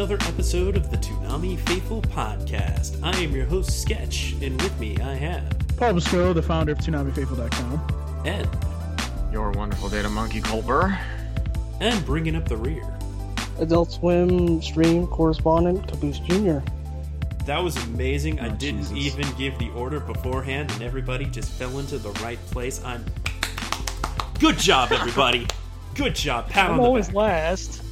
Another episode of the Toonami Faithful Podcast. I am your host, Sketch, and with me I have Paul Bisco, the founder of ToonamiFaithful.com. And Your wonderful data monkey Colber. and bringing up the rear. Adult Swim stream correspondent Caboose Jr. That was amazing. I Oh, didn't Jesus. even give the order beforehand, and everybody just fell into the right place. I'm. Good job, everybody. Good job. Pat I'm the always back. last.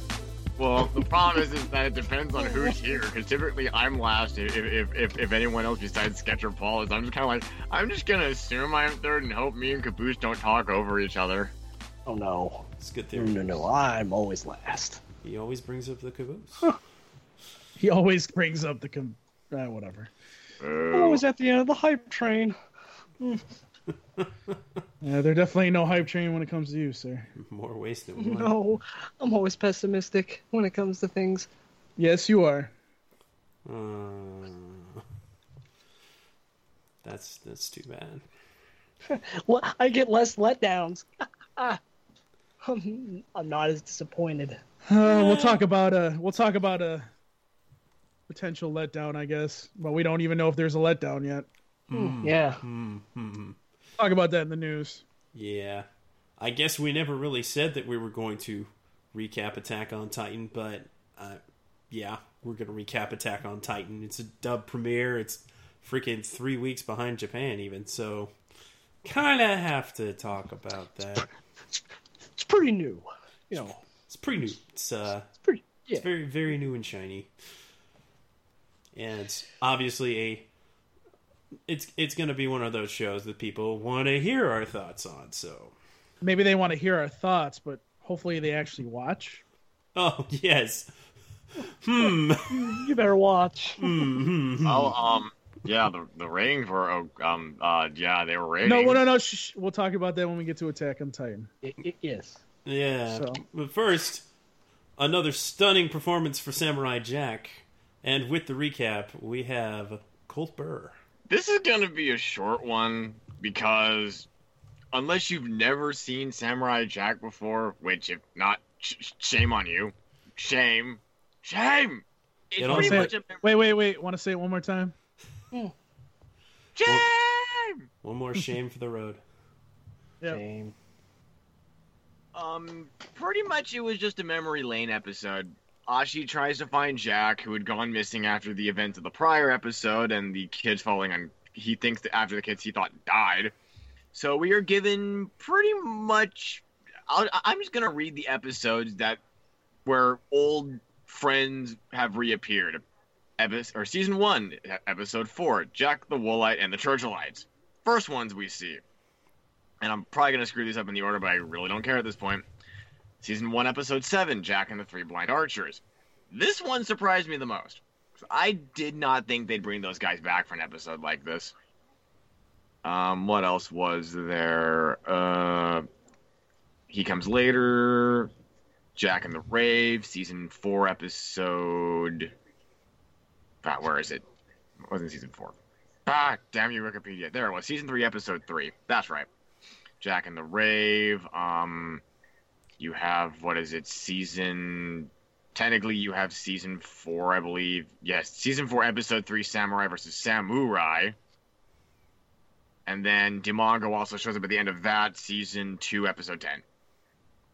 Well, the problem is, is that it depends on who's here. Because typically I'm last if, if, if, if anyone else besides Sketch or Paul is. I'm just kind of like, I'm just going to assume I'm third and hope me and Caboose don't talk over each other. Oh no. It's good No, theory. no, no. I'm always last. He always brings up the caboose. He always brings up the com- uh, whatever. I'm always at the end of the hype train. Yeah, there definitely ain't no hype train when it comes to you, sir. More waste than one. No, I'm always pessimistic when it comes to things. Yes, you are. Uh, that's that's too bad. Well, I get less letdowns. I'm I'm not as disappointed. Uh, we'll talk about a we'll talk about a potential letdown, I guess. But we don't even know if there's a letdown yet. Yeah. Mm-hmm. Talk about that in the news. Yeah. I guess we never really said that we were going to recap Attack on Titan, but uh, yeah, we're going to recap Attack on Titan. It's a dub premiere. It's freaking three weeks behind Japan, even. So, kind of have to talk about that. It's pretty new. You know, It's pretty new. It's, uh, it's pretty. Yeah. it's very, very new and shiny. And it's obviously a. It's it's going to be one of those shows that people want to hear our thoughts on. So, Maybe they want to hear our thoughts, but hopefully they actually watch. oh yes, hmm. You better watch. Mhm. Oh, um, yeah, the, the ratings were, oh, um, uh, yeah, they were ratings. No, no, no. Shh, shh. We'll talk about that when we get to Attack on Titan. I- I- yes. Yeah. So- But first, another stunning performance for Samurai Jack. And with the recap, we have Colt Burr. This is going to be a short one because unless you've never seen Samurai Jack before, which if not, sh- shame on you. Shame. Shame. It's You pretty much it. a Wait, wait, wait. Want to say it one more time? shame. One more shame for the road. Yep. Shame. Um, pretty much it was just a memory lane episode. Ashi tries to find Jack, who had gone missing after the events of the prior episode, and the kids falling on. He thinks that after the kids he thought died. So we are given pretty much. I'll, I'm just gonna read the episodes that where old friends have reappeared. Or season one, episode four, Jack the Woolite and the Chritchellites. First ones we see and I'm probably gonna screw these up in the order, but I really don't care at this point. Season one, episode seven, Jack and the Three Blind Archers. This one surprised me the most. I did not think they'd bring those guys back for an episode like this. Um, what else was there? Uh, he comes later. Jack and the Rave, season four, episode. Ah, where is it? It wasn't season four. Ah, damn you, Wikipedia. There it was. Season three, episode three. That's right. Jack and the Rave. Um, you have what is it? Season. Technically, you have season four, I believe. Yes, season four, episode three, Samurai versus Samurai. And then Demongo also shows up at the end of that season two, episode ten.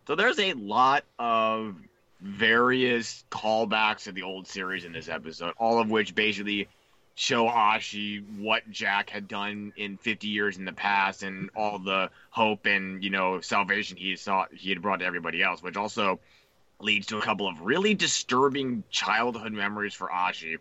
So there's a lot of various callbacks to the old series in this episode, all of which basically show Ashi what Jack had done in 50 years in the past and all the hope and you know salvation he saw he had brought to everybody else, which also leads to a couple of really disturbing childhood memories for Ashi.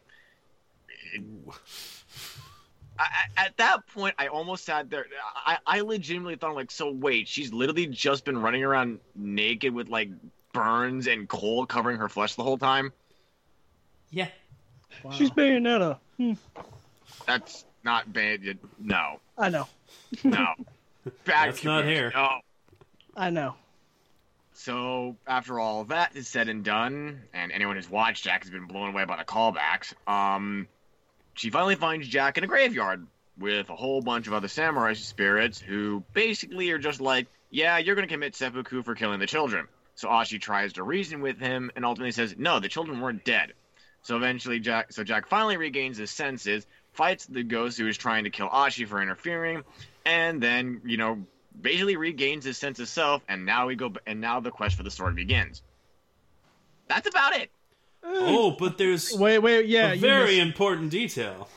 I, I- at that point, I almost sat there. I, I legitimately thought, like, so wait, she's literally just been running around naked with like burns and coal covering her flesh the whole time. Yeah. Wow. She's Bayonetta. Hmm, That's not bad. No, I know. no. Bad That's not here. No. I know. So after all that is said and done, and anyone who's watched Jack has been blown away by the callbacks, um, she finally finds Jack in a graveyard with a whole bunch of other samurai spirits who basically are just like, "Yeah, you're gonna commit seppuku for killing the children." So Ashi tries to reason with him, and ultimately says, "No, the children weren't dead." So eventually, Jack, so Jack finally regains his senses, fights the ghost who is trying to kill Ashi for interfering, and then you know basically regains his sense of self, and now we go, and now the quest for the sword begins. That's about it. Oh, but there's Wait, wait, yeah. a very missed- important detail.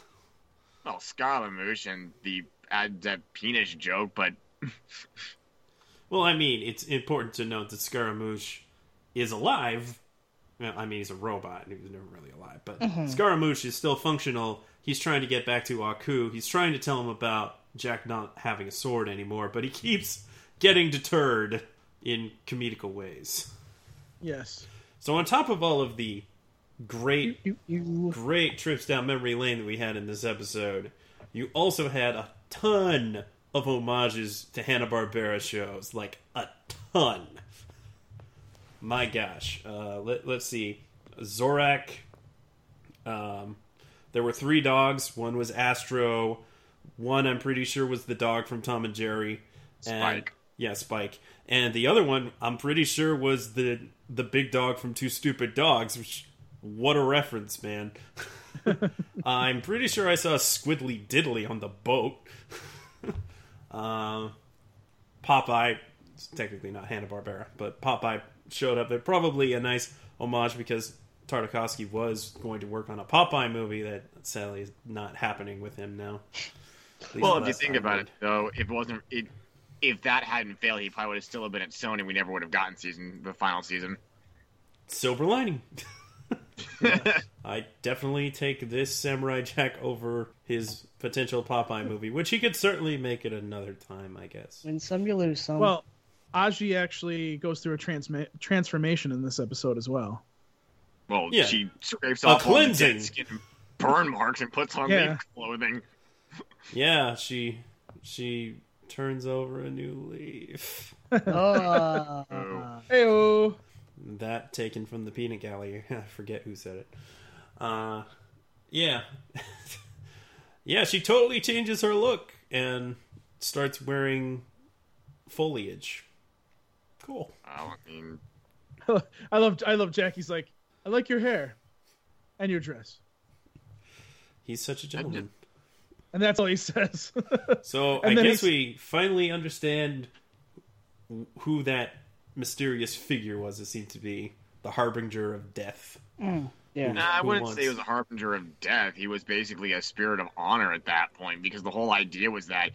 Well, Scaramouche and the uh, that penis joke, but Well, I mean, it's important to note that Scaramouche is alive. I mean, he's a robot. And he was never really alive. But mm-hmm. Scaramouche is still functional. He's trying to get back to Aku. He's trying to tell him about Jack not having a sword anymore, but he keeps getting deterred in comedical ways. Yes. So, on top of all of the great You, you, great trips down memory lane that we had in this episode, you also had a ton of homages to Hanna Barbera shows, like a ton. My gosh, uh, let, let's see, Zorak. Um, there were three dogs. One was Astro. One I'm pretty sure was the dog from Tom and Jerry. And, Spike. yeah, Spike. And the other one I'm pretty sure was the the big dog from Two Stupid Dogs. Which what a reference, man. I'm pretty sure I saw Squiddly Diddly on the boat. uh, Popeye, technically not Hanna Barbera, but Popeye showed up there. Probably a nice homage because Tartakovsky was going to work on a Popeye movie that sadly is not happening with him now. Well, if you think I about heard. it, though, if it wasn't it, if that hadn't failed, he probably would have still have been at Sony. We never would have gotten season the final season. Silver lining. I definitely take this Samurai Jack over his potential Popeye movie, which he could certainly make it another time, I guess. win some, you lose some. Well, Ashi actually goes through a transma- transformation in this episode as well. Well, Yeah. she scrapes A off all the cleansing. dead skin burn marks and puts on Yeah. leaf clothing. Yeah, she she turns over a new leaf. Ah. Heyo. That taken from the peanut gallery. I forget who said it. Uh, yeah, yeah. She totally changes her look and starts wearing foliage. Cool. I mean, I love I love Jackie's like, I like your hair and your dress. He's such a gentleman. And that's all he says. So And I guess he's- we finally understand who that mysterious figure was. It seemed to be the harbinger of death. Mm, yeah. nah, I wouldn't wants- say he was a harbinger of death. He was basically a spirit of honor at that point because the whole idea was that,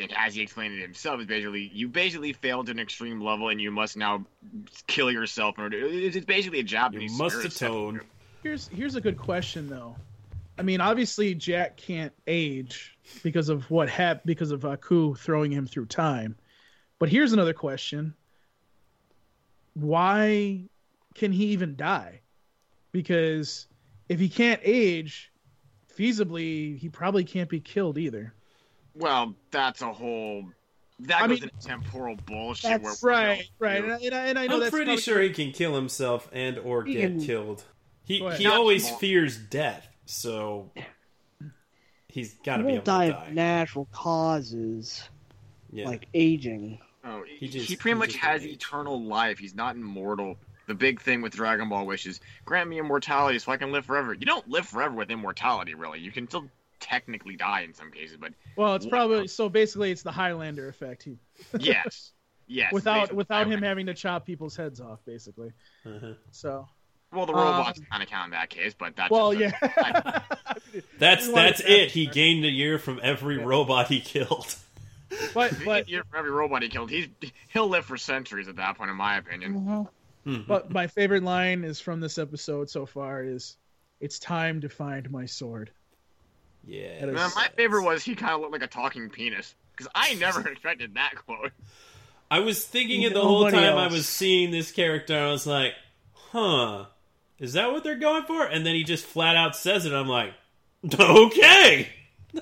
it, as he explained it himself, is basically you basically failed to an extreme level and you must now kill yourself. In order, it's it's basically a job. You must spirit atone. here's here's a good question though. I mean, obviously Jack can't age because of what happened because of Aku throwing him through time. But here's another question. Why can he even die? Because if he can't age, feasibly he probably can't be killed either. Well, that's a whole. That I goes mean- into temporal bullshit. That's where Right, right. And I, and I, and I know I'm that's pretty probably- sure he can kill himself and or He get can- killed. He he Not always anymore. fears death, so he's got to He be able won't to die die. of natural causes Yeah. like aging. Oh, He he, just- he pretty he much just has aged. eternal life. He's not immortal. The big thing with Dragon Ball wishes grant me immortality so I can live forever. You don't live forever with immortality, really. You can still technically die in some cases, but Well, it's probably so basically it's the Highlander effect. He yes, yes. without without him having to chop people's heads off, basically. Uh-huh. So Well, the Um, robots kind of count in that case, but that's well, just a- yeah. That's that's it. He gained a year from every Yeah. robot he killed. but But but for every robot he killed, he's he'll live for centuries at that point, in my opinion. Mhm. but my favorite line is from this episode so far is, "It's time to find my sword." Yeah. That is- Man, my favorite was he kind of looked like a talking penis because I never expected that quote. I was thinking it the whole Nobody time I was seeing this character. I was like, huh, is that what they're going for? And then he just flat out says it. I'm like, okay.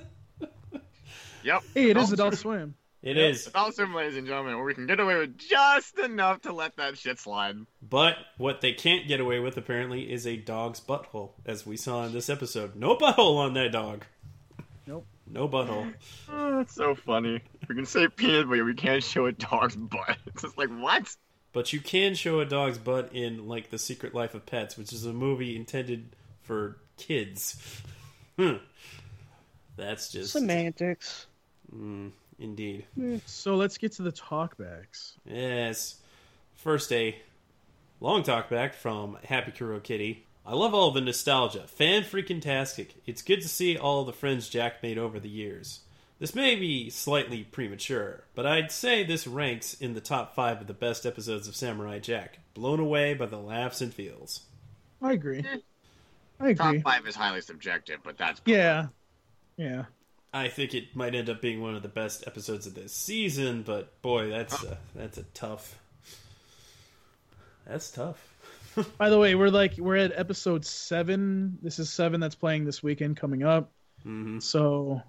Yep. Hey, it is Also- Adult Swim. It is. Adult Swim, ladies and gentlemen, where we can get away with just enough to let that shit slide. But what they can't get away with, apparently, is a dog's butthole, as we saw in this episode. No butthole on that dog. Nope. No butthole. Oh, that's so funny. We can say penis, but we can't show a dog's butt. It's just like, what? But you can show a dog's butt in, like, The Secret Life of Pets, which is a movie intended for kids. Hmm. That's just. Semantics. Mm, indeed. So let's get to the talkbacks. Yes. First, a long talk back from Happy Kuro Kitty. I love all the nostalgia. Fan freaking tastic. It's good to see all the friends Jack made over the years. This may be slightly premature, but I'd say this ranks in the top five of the best episodes of Samurai Jack, blown away by the laughs and feels. I agree. Eh. I Top five is highly subjective, but that's Yeah. Yeah. I think it might end up being one of the best episodes of this season, but boy, that's a, that's a tough. That's tough. By the way, we're like we're at episode seven. This is seven that's playing this weekend coming up. hmm So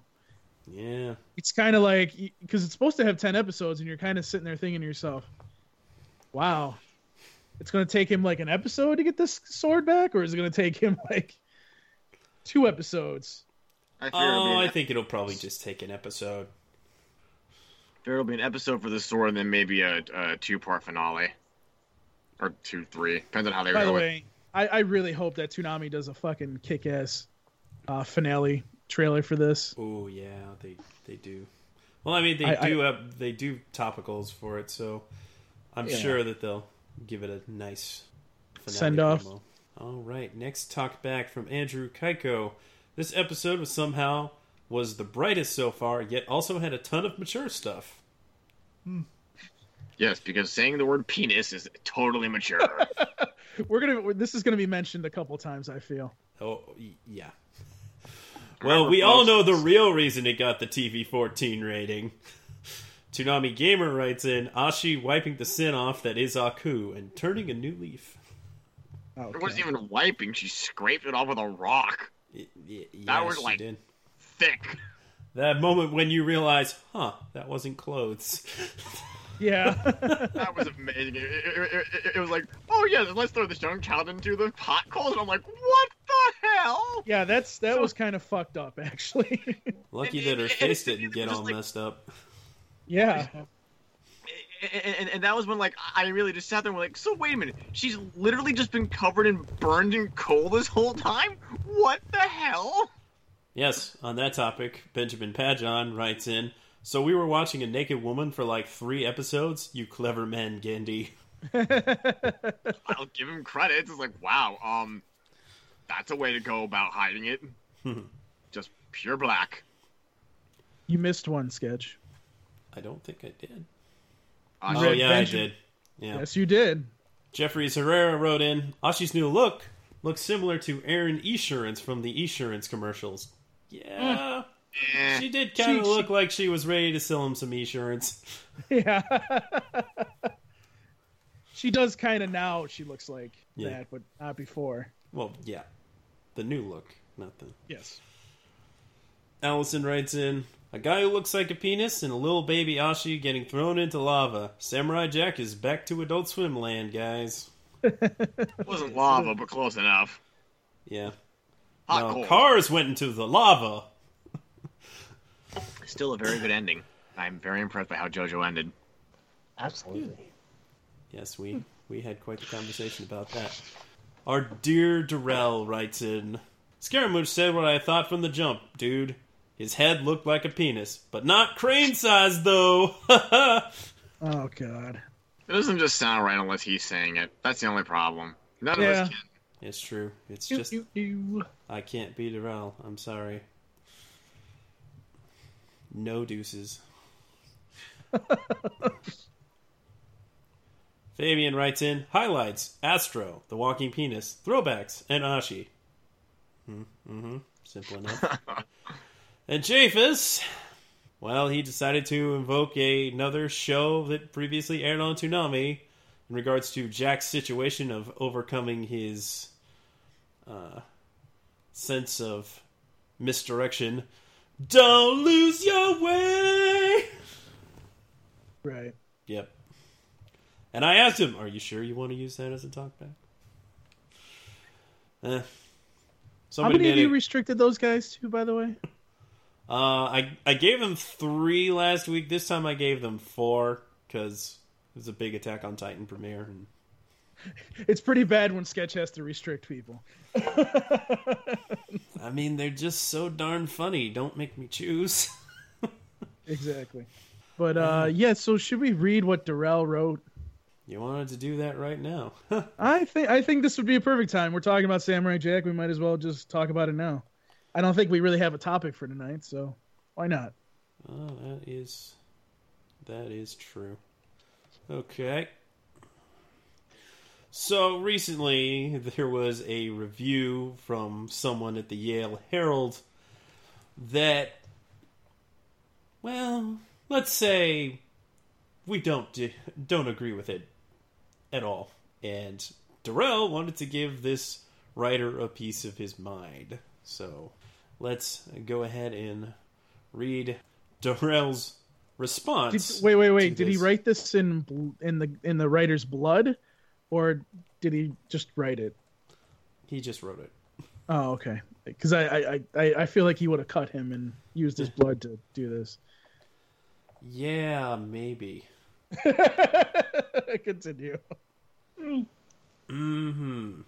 Yeah. it's kind of like because it's supposed to have 10 episodes and you're kind of sitting there thinking to yourself wow it's going to take him like an episode to get this sword back or is it going to take him like two episodes I fear, Oh, I think it'll probably just take an episode. fear it'll be an episode for the sword and then maybe a, a two-part finale. Or two, three. Depends on how they by go the way I, I really hope that Toonami does a fucking kick-ass uh, finale trailer for this Oh yeah, they they do. Well, I mean they I- I- do have they do topicals for it, so I'm Yeah. sure that they'll give it a nice finale Send-off. promo. All right, next talk back from Andrew Kaiko. This episode was somehow was the brightest so far, yet also had a ton of mature stuff. Yes, because saying the word penis is totally mature. we're gonna this is gonna be mentioned a couple times i feel Oh yeah. Well, we all know the real reason it got the TV 14 rating. Toonami Gamer writes in Ashi wiping the sin off that is Aku and turning a new leaf. okay. It wasn't even wiping. She scraped it off with a rock. Y- y- That was she like- did. Thick. That moment when you realize, huh, that wasn't clothes. yeah That was amazing. It, it, it, it, it was like, oh yeah, let's throw this young child into the hot coals. And I'm like, what the hell? yeah that's that So- was kind of fucked up actually Lucky that her face didn't get all like- messed up. yeah And, and, and that was when like I really just sat there and was like, so wait a minute, she's literally just been covered in burned in coal this whole time. What the hell? Yes, on that topic, Benjamin Pajon writes in So we were watching a naked woman for like three episodes? You clever man, Genndy. I'll give him credit. It's like, wow, um, that's a way to go about hiding it. just pure black. you missed one sketch I don't think I did. Uh, Oh, yeah, Benjamin. I did. Yeah. yes you did Jeffries Herrera wrote in Ashi's new look looks similar to Erin Esurance from the Esurance commercials. Yeah, eh. Eh, she did kind of She- look like she was ready to sell him some Esurance. Yeah. she does kind of now. She looks like Yeah. that, but not before. Well, yeah, the new look, not the. Yes. Allison writes in a guy who looks like a penis and a little baby Ashi getting thrown into lava. Samurai Jack is back to Adult Swim land, guys. It wasn't lava, but close enough. Yeah. Hot No, coal. cars went into the lava. Still a very good ending. I'm very impressed by how JoJo ended. Absolutely. Yes, we we had quite the conversation about that. Our dear Durrell writes in Scaramouche said what I thought from the jump, dude. His head looked like a penis, but not crane size though. Oh God. It doesn't just sound right unless he's saying it. That's the only problem. None of Yeah. us can. it's true. It's Ew, just ew, ew. I can't be Durrell. I'm sorry. No deuces. Fabian writes in highlights Astro, the walking penis, throwbacks, and Ashi. Mm-hmm. Simple enough. and Japhus, well, he decided to invoke a, another show that previously aired on Toonami in regards to Jack's situation of overcoming his uh, sense of misdirection. Don't lose your way! Right. Yep. And I asked him, "Are you sure you want to use that as a talkback?" Eh. How many of you a- restricted those guys to, by the way? uh, I I gave them three last week. This time I gave them four because it was a big Attack on Titan premiere. And It's pretty bad when Sketch has to restrict people. I mean, they're just so darn funny. Don't make me choose. Exactly. But uh yeah, so should we read what Darrell wrote? you wanted to do that right now. I think I think this would be a perfect time. We're talking about Samurai Jack. We might as well just talk about it now. I don't think we really have a topic for tonight, so why not? Oh, that is that is true. Okay. So recently there was a review from someone at the Yale Herald that well, let's say we don't di- don't agree with it at all. And Darrell wanted to give this writer a piece of his mind. So, let's go ahead and read Darrell's response. Did, wait, wait, wait. Did he write this in in the in the writer's blood, or did he just write it? He just wrote it. Oh, okay. Because I, I, I, I feel like he would have cut him and used his blood to do this. Yeah, maybe. Continue. hmm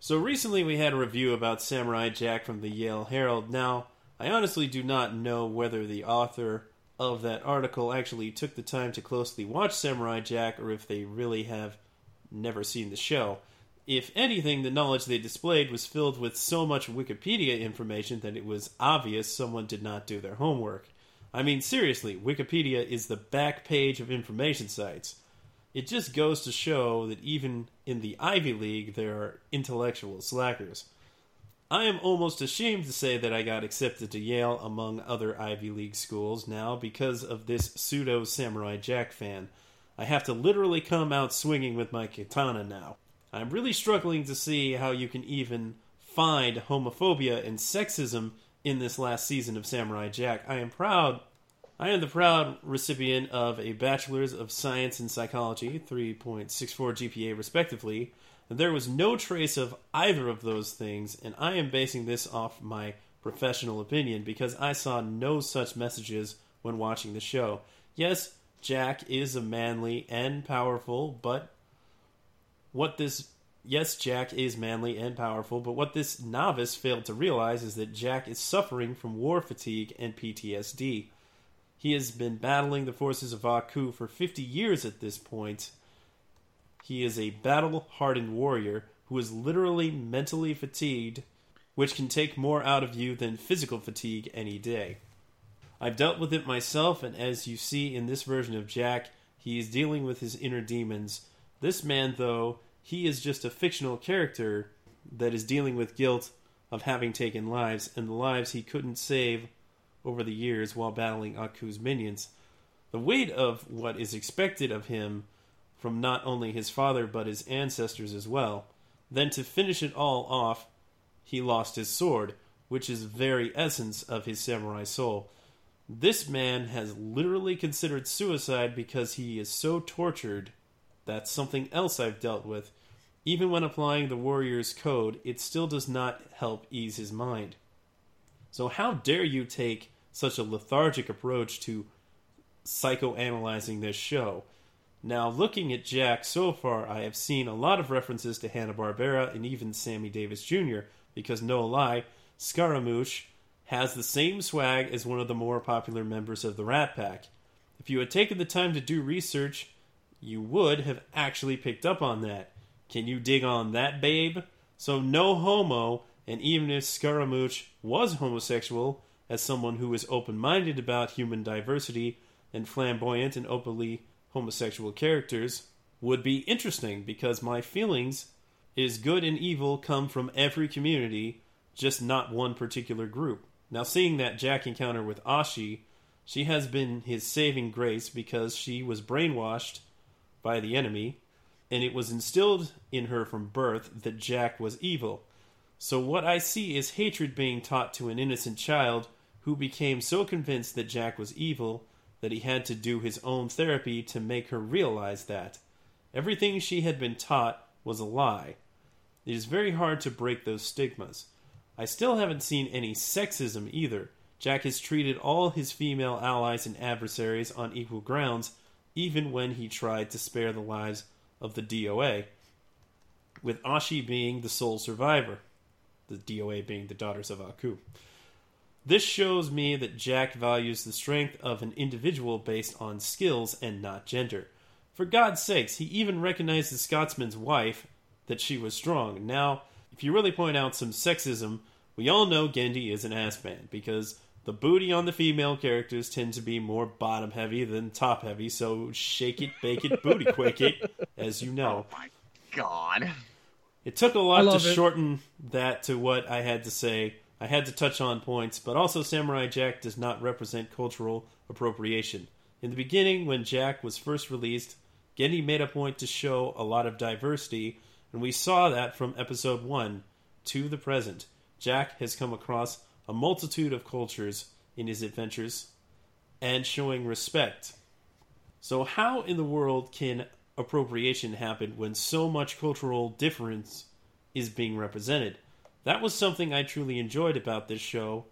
So recently we had a review about Samurai Jack from the Yale Herald. Now, I honestly do not know whether the author of that article actually took the time to closely watch Samurai Jack or if they really have never seen the show. If anything, the knowledge they displayed was filled with so much Wikipedia information that it was obvious someone did not do their homework. I mean, seriously, Wikipedia is the back page of information sites. It just goes to show that even in the Ivy League, there are intellectual slackers. I am almost ashamed to say that I got accepted to Yale among other Ivy League schools now because of this pseudo Samurai Jack fan. I have to literally come out swinging with my katana now. I'm really struggling to see how you can even find homophobia and sexism in this last season of Samurai Jack. I am proud I am the proud recipient of a Bachelor's of Science in Psychology, 3.64 GPA respectively. There was no trace of either of those things, and I am basing this off my professional opinion because I saw no such messages when watching the show. Yes, Jack is a manly and powerful, but what this yes, Jack is manly and powerful, but what this novice failed to realize is that Jack is suffering from war fatigue and PTSD. He has been battling the forces of Aku for 50 years at this point. He is a battle hardened warrior who is literally mentally fatigued, which can take more out of you than physical fatigue any day. I've dealt with it myself, and as you see in this version of Jack, he is dealing with his inner demons. This man, though, he is just a fictional character that is dealing with guilt of having taken lives and the lives he couldn't save over the years while battling Aku's minions. The weight of what is expected of him from not only his father but his ancestors as well. Then to finish it all off, he lost his sword, which is the very essence of his samurai soul. This man has literally considered suicide because he is so tortured. That's something else I've dealt with. Even when applying the warrior's code, it still does not help ease his mind. So, how dare you take such a lethargic approach to psychoanalyzing this show? Now, looking at Jack so far, I have seen a lot of references to Hanna-Barbera and even Sammy Davis Jr., because no lie, Scaramouche has the same swag as one of the more popular members of the Rat Pack. If you had taken the time to do research, you would have actually picked up on that. Can you dig on that, babe? So, no homo, and even if Scaramouche was homosexual, as someone who is open minded about human diversity and flamboyant and openly homosexual characters, would be interesting because my feelings is good and evil come from every community, just not one particular group. Now, seeing that Jack encounter with Ashi, she has been his saving grace because she was brainwashed by the enemy, and it was instilled in her from birth that Jack was evil. So, what I see is hatred being taught to an innocent child who became so convinced that Jack was evil that he had to do his own therapy to make her realize that. Everything she had been taught was a lie. It is very hard to break those stigmas. I still haven't seen any sexism either. Jack has treated all his female allies and adversaries on equal grounds, even when he tried to spare the lives of the DOA, with Ashi being the sole survivor, the DOA being the daughters of Aku. This shows me that Jack values the strength of an individual based on skills and not gender. For God's sakes, he even recognized the Scotsman's wife that she was strong. Now, if you really point out some sexism, we all know Genndy is an ass man because the booty on the female characters tend to be more bottom heavy than top heavy, so shake it, bake it, booty quake it, as you know. Oh my god. It took a lot to it. shorten that to what I had to say. I had to touch on points, but also Samurai Jack does not represent cultural appropriation. In the beginning, when Jack was first released, Genndy made a point to show a lot of diversity, and we saw that from episode 1 to the present. Jack has come across a multitude of cultures in his adventures and showing respect. So, how in the world can appropriation happen when so much cultural difference is being represented? That was something I truly enjoyed about this show,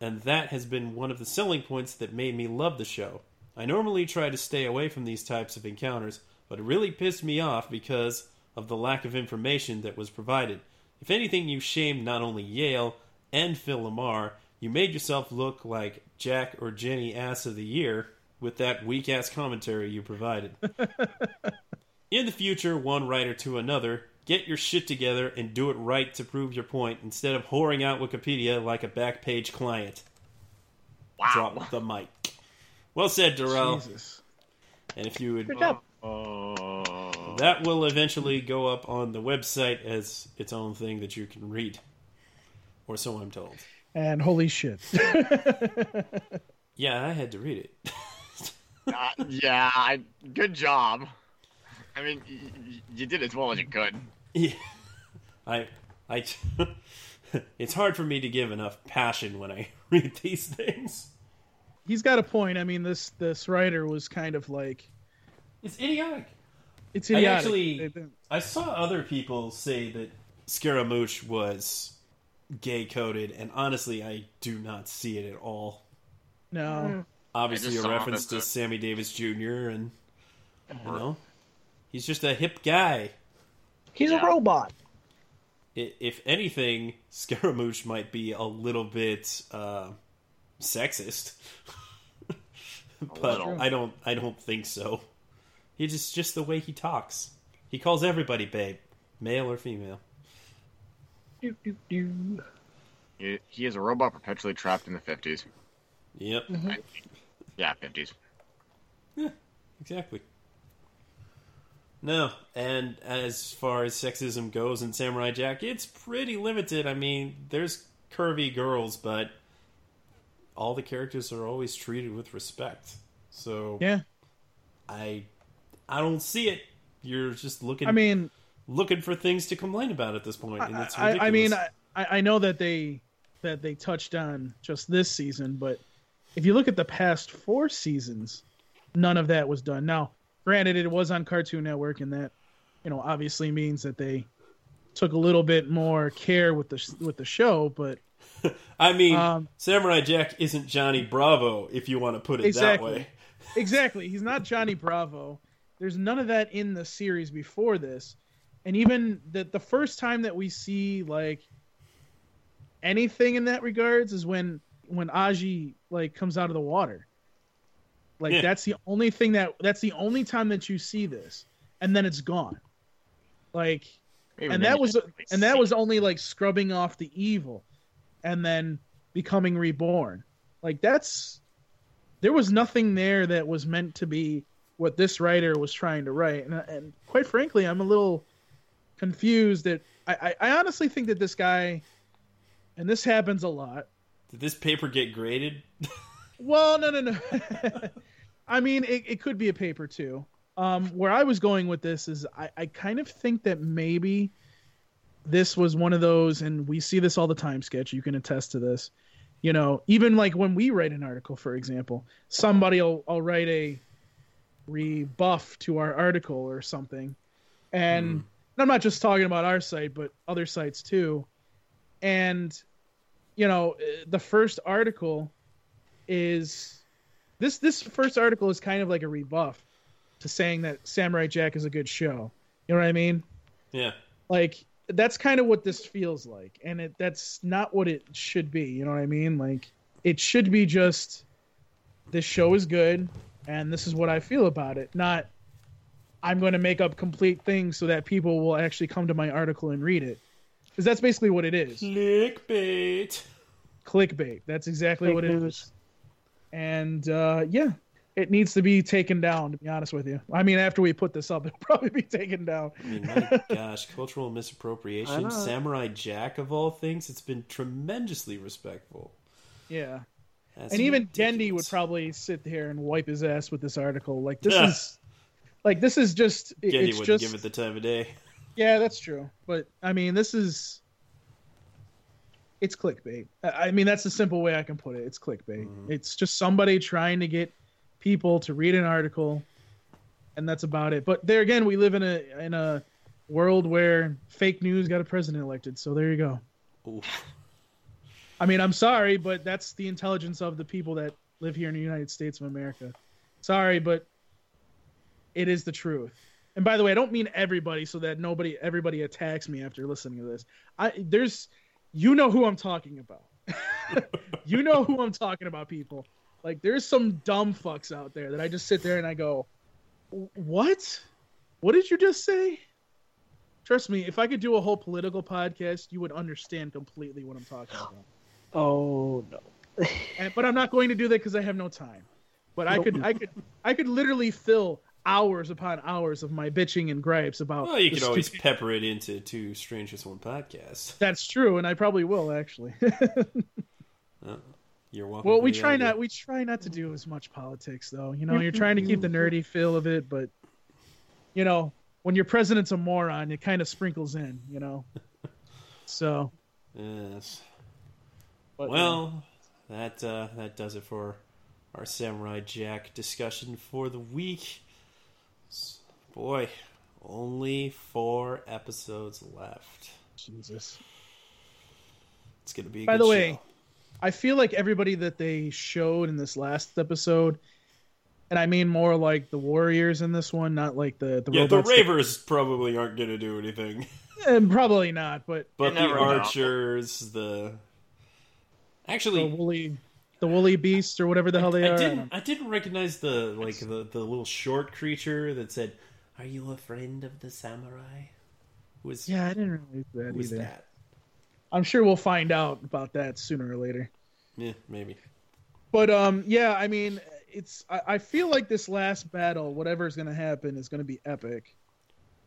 and that has been one of the selling points that made me love the show. I normally try to stay away from these types of encounters, but it really pissed me off because of the lack of information that was provided. If anything, you shamed not only Yale and Phil LaMarr, you made yourself look like Jack or Jenny Ass of the Year with that weak ass commentary you provided. In the future, one writer to another, get your shit together and do it right to prove your point instead of whoring out Wikipedia like a back page client. Wow. Drop the mic. Well said, Darrell. Jesus. And if you would, Good job. Uh, That will eventually go up on the website as its own thing that you can read, or so I'm told. And holy shit. Yeah, I had to read it. Uh, yeah, I, good job. I mean, y- y- you did as well as you could. Yeah, I, I, it's hard for me to give enough passion when I read these things. He's got a point. I mean, this this writer was kind of like It's idiotic. It's I actually- I saw other people say that Scaramouche was gay coded, and honestly, I do not see it at all. no. Obviously, a reference to Sammy Davis Jr. and you know, he's just a hip guy. He's Yeah. a robot. If anything, Scaramouche might be a little bit uh, sexist, but little. I don't. I don't think so. He just just the way he talks. He calls everybody babe, male or female. Do, do, do. He, he is a robot perpetually trapped in the 50s. Yep, mm-hmm. Yeah, 50s. Yeah, exactly. No, and as far as sexism goes in Samurai Jack, it's pretty limited. I mean, there's curvy girls, but all the characters are always treated with respect. So Yeah. I I don't see it. You're just looking I mean, looking for things to complain about at this point, and it's ridiculous. I, I mean, I, I know that they that they touched on just this season, but if you look at the past four seasons, none of that was done. Now, granted, it was on Cartoon Network, and that you know obviously means that they took a little bit more care with the with the show. But I mean, um, Samurai Jack isn't Johnny Bravo, if you want to put it Exactly. that way. exactly, he's not Johnny Bravo. There's none of that in the series before this, and even the the first time that we see like anything in that regards is when when Ashi like comes out of the water. Like Yeah. that's the only thing that that's the only time that you see this, and then it's gone. Like Even and that was and that was only like scrubbing off the evil and then becoming reborn like that's there was nothing there that was meant to be what this writer was trying to write and, and quite frankly i'm a little confused that I, I, I honestly think that this guy and this happens a lot. Did this paper get graded? Well, no, no, no. I mean, it, it could be a paper too. Um, where I was going with this is I, I kind of think that maybe this was one of those, and we see this all the time, Sketch. You can attest to this. You know, even like when we write an article, for example, somebody will, will write a rebuff to our article or something. And I'm not just talking about our site, but other sites too. And, you know, eh, the first article is this this first article is kind of like a rebuff to saying that Samurai Jack is a good show. You know what I mean? Yeah. Like that's kind of what this feels like, and it that's not what it should be. You know what I mean? Like it should be just this show is good, and this is what I feel about it. Not I'm going to make up complete things so that people will actually come to my article and read it, because that's basically what it is. Clickbait. Clickbait. That's exactly Fake what it is. news. and uh, yeah, it needs to be taken down. To be honest with you, I mean, after we put this up, it'll probably be taken down. I mean, my gosh, cultural misappropriation. Samurai Jack of all things, it's been tremendously respectful. Yeah, That's and even ridiculous. Genndy would probably sit here and wipe his ass with this article. Like this is, like this is just. it- Genndy wouldn't just. give it the time of day. Yeah, that's true. But I mean, this is. It's clickbait. I mean, that's the simple way I can put it. It's clickbait. Mhm. It's just somebody trying to get people to read an article, and that's about it. But there again, we live in a in a world where fake news got a president elected. So there you go. Oof. I mean, I'm sorry, but that's the intelligence of the people that live here in the United States of America. Sorry, but it is the truth. And by the way, I don't mean everybody so that nobody everybody attacks me after listening to this. I there's you know who I'm talking about. you know who I'm talking about, people. Like there's some dumb fucks out there that I just sit there and I go, "What? What did you just say?" Trust me, if I could do a whole political podcast, you would understand completely what I'm talking about. Oh no. And, but I'm not going to do that because I have no time. But I could, I could, I could literally fill hours upon hours of my bitching and gripes about. Well, you the could always stupid- pepper it into two Strangest One podcasts. That's true, and I probably will actually. Uh, you're welcome. well, we try idea. not, we try not to do as much politics, though. You know, you're trying to keep the nerdy feel of it, but you know, when your president's a moron, it kind of sprinkles in. You know, so. Yes. But, Well, that uh, that does it for our Samurai Jack discussion for the week. Boy, only four episodes left. Jesus. It's gonna be. A By good the way, show. I feel like everybody that they showed in this last episode, and I mean more like the warriors in this one, not like the the yeah, the robots. that- Ravers probably aren't gonna do anything, and probably not, but but the Archers, know. archers, the the actually. woolly, the woolly beast or whatever the hell they I are. didn't. I didn't recognize the like the, the little short creature that said, "Are you a friend of the samurai?" Who was Yeah, I didn't realize that was either. that? I'm sure we'll find out about that sooner or later. Yeah, maybe. But um, yeah, I mean, it's I, I feel like this last battle, whatever is going to happen, is going to be epic.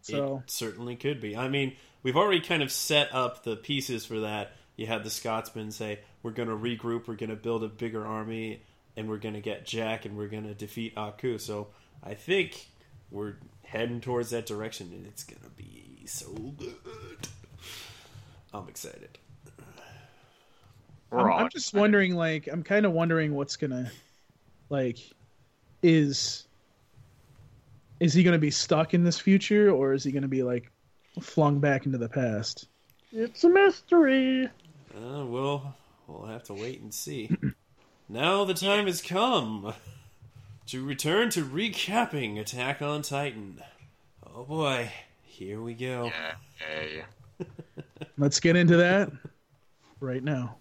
So It certainly could be. I mean, we've already kind of set up the pieces for that. You had the Scotsman say, "We're going to regroup. We're going to build a bigger army, and we're going to get Jack, and we're going to defeat Aku." So I think we're heading towards that direction, and it's going to be so good. I'm excited. I'm, I'm just wondering, like, I'm kind of wondering what's gonna, like, is is he gonna be stuck in this future, or is he gonna be like flung back into the past? It's a mystery. Uh, we'll we'll have to wait and see. now the time has come to return to recapping Attack on Titan. Oh boy, here we go. Yeah, hey. Let's get into that right now.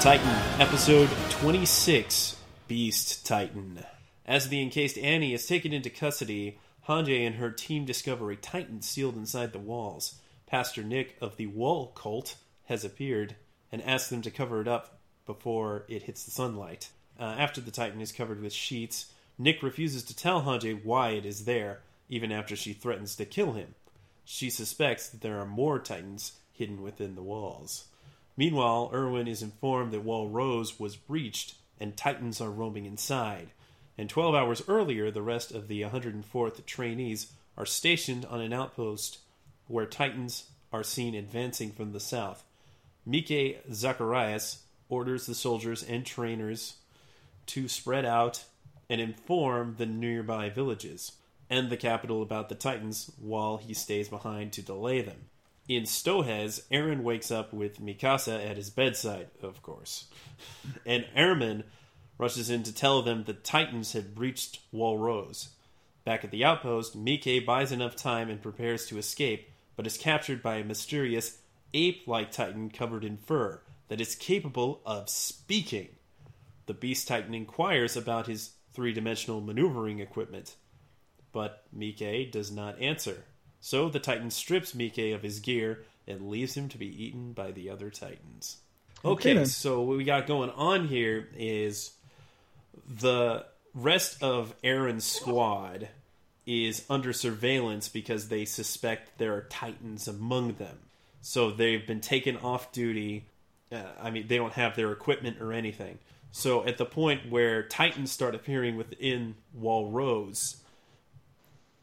Titan, episode 26 Beast Titan. As the encased Annie is taken into custody, Hanji and her team discover a Titan sealed inside the walls. Pastor Nick of the Wall Cult has appeared and asks them to cover it up before it hits the sunlight. Uh, after the Titan is covered with sheets, Nick refuses to tell Hanji why it is there, even after she threatens to kill him. She suspects that there are more Titans hidden within the walls. Meanwhile, Erwin is informed that Wall Rose was breached and Titans are roaming inside. And 12 hours earlier, the rest of the 104th trainees are stationed on an outpost where Titans are seen advancing from the south. Mike Zacharias orders the soldiers and trainers to spread out and inform the nearby villages and the capital about the Titans while he stays behind to delay them. In Stohess, Eren wakes up with Mikasa at his bedside, of course. And Armin rushes in to tell them the Titans had breached Wall Rose. Back at the outpost, Mike buys enough time and prepares to escape, but is captured by a mysterious ape like Titan covered in fur that is capable of speaking. The Beast Titan inquires about his three dimensional maneuvering equipment, but Mike does not answer. So the Titan strips Mike of his gear and leaves him to be eaten by the other Titans. Okay, Okay, so what we got going on here is the rest of Eren's squad is under surveillance because they suspect there are Titans among them. So they've been taken off duty. Uh, I mean, they don't have their equipment or anything. So at the point where Titans start appearing within Wall Rose,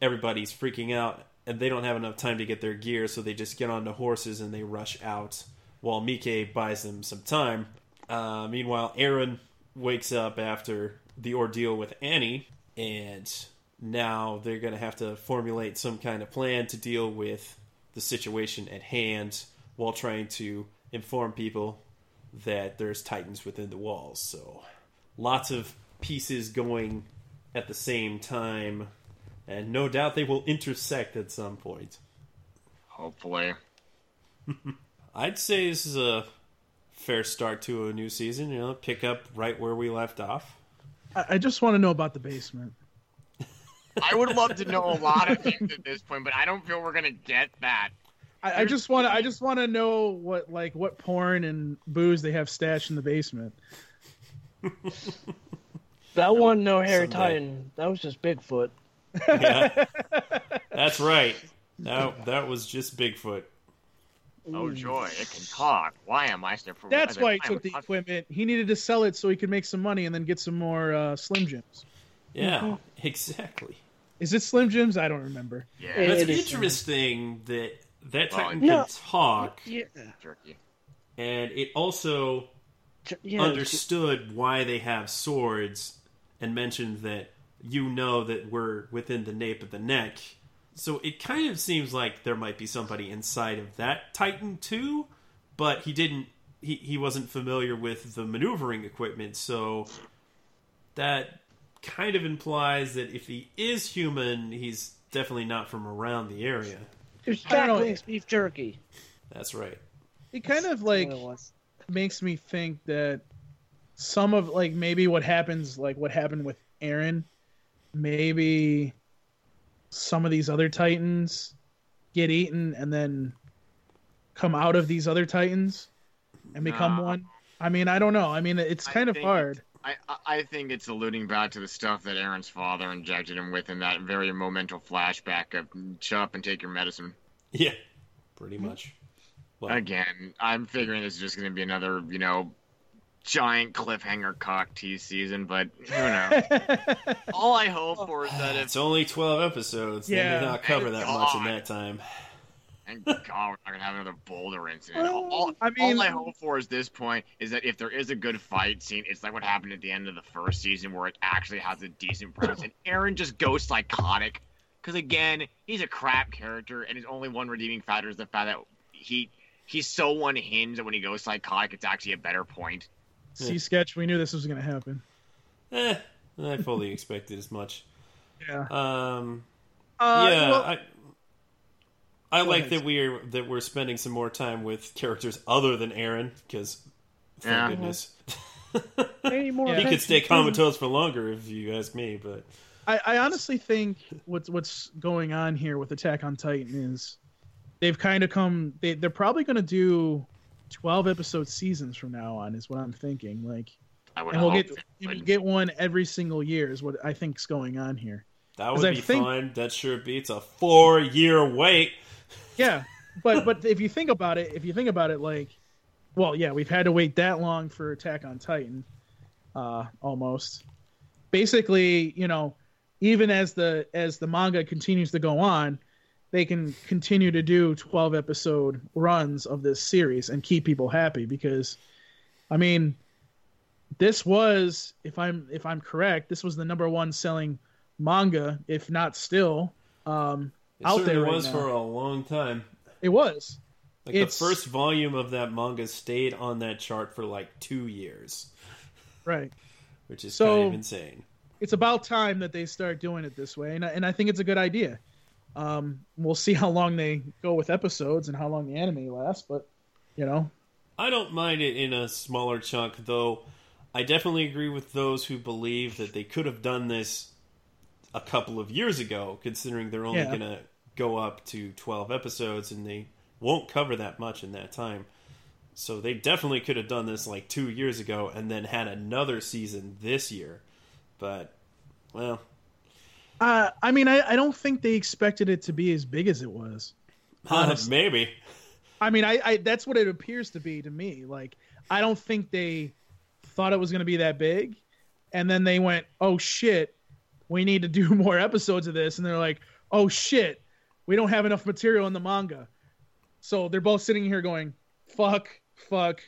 everybody's freaking out and they don't have enough time to get their gear, so they just get onto horses and they rush out while Mike buys them some time. Uh, meanwhile, Eren wakes up after the ordeal with Annie, and now they're going to have to formulate some kind of plan to deal with the situation at hand while trying to inform people that there's Titans within the walls. So, lots of pieces going at the same time, and no doubt they will intersect at some point. Hopefully. I'd say this is a fair start to a new season. You know, pick up right where we left off. I, I just want to know about the basement. I would love to know a lot of things at this point, but I don't feel we're gonna get that. I, I just want to. I just want to know what like what porn and booze they have stashed in the basement. That one, no Harry Someday. Titan. That was just Bigfoot. Yeah, that's right. That that was just Bigfoot. Oh joy, it can talk. Why am I still for That's why he took the equipment. He needed to sell it so he could make some money and then get some more uh, Slim Jims. Yeah, exactly. Is it Slim Jims? I don't remember. Yeah, It- That's it is- interesting that that Well, Titan No. can talk, Yeah, jerky. and it also yeah. understood why they have swords and mentioned that you know that we're within the nape of the neck. So it kind of seems like there might be somebody inside of that Titan too, but he didn't he, he wasn't familiar with the maneuvering equipment, so that kind of implies that if he is human, he's definitely not from around the area. It's I don't Jack know. Link's beef jerky. That's right. It kind of like That's what it was. makes me think that some of like maybe what happens like what happened with Eren, maybe some of these other Titans get eaten and then come out of these other Titans and become Nah. one. I mean, I don't know. I mean, it's I kind of hard. I, I- I think it's alluding back to the stuff that Eren's father injected him with in that very momental flashback of shut up and take your medicine. Yeah, pretty much. Well, Again, I'm figuring this is just going to be another, you know, giant cliffhanger cock tease season, but who knows? All I hope for is that ah, if, it's only 12 episodes. They Yeah. may not cover Thank that much in that time. and God, we're not going to have another boulder incident. All, all, I mean- all I hope for is this point is that if there is a good fight scene, it's like what happened at the end of the first season where it actually has a decent premise, and Eren just goes psychotic. Because again, he's a crap character, and his only one redeeming factor is the fact that he he's so unhinged that when he goes psychotic, it's actually a better point. See, sketch. We knew this was going to happen. Eh, I fully expected as much. Yeah. Um, Uh, yeah, well, I, I like ahead. that we're that we're spending some more time with characters other than Eren because Thank Yeah. goodness. Pay more Yeah. he could attention stay to- comatose for longer if you ask me, but I, I honestly think what's what's going on here with Attack on Titan is they've kind of come. They they're probably going to do twelve episode seasons from now on. Is what I'm thinking. Like, I would and we'll get they we'll get one every single year. Is what I think's going on here. That would I be think- fun. That sure beats a four year wait. Yeah, but but if you think about it, if you think about it, like, well, yeah, we've had to wait that long for Attack on Titan, uh, almost. Basically, you know, even as the as the manga continues to go on, they can continue to do twelve episode runs of this series and keep people happy because, I mean, this was if I'm if I'm correct, this was the number one selling manga, if not still. Um, It out there right was now. for a long time. It was. Like It's- the first volume of that manga stayed on that chart for like two years, Right. which is So- kind of insane. It's about time that they start doing it this way, and I, and I think it's a good idea. Um, we'll see how long they go with episodes and how long the anime lasts, but you know, I don't mind it in a smaller chunk, though. I definitely agree with those who believe that they could have done this a couple of years ago, considering they're only Yeah. going to go up to 12 episodes and they won't cover that much in that time. So they definitely could have done this like two years ago and then had another season this year. But, well, uh, I mean, I, I don't think they expected it to be as big as it was. Honestly. maybe. I mean, I, I that's what it appears to be to me. Like, I don't think they thought it was going to be that big, and then they went, "Oh shit, we need to do more episodes of this," and they're like, "Oh shit, we don't have enough material in the manga." So they're both sitting here going, "Fuck, fuck,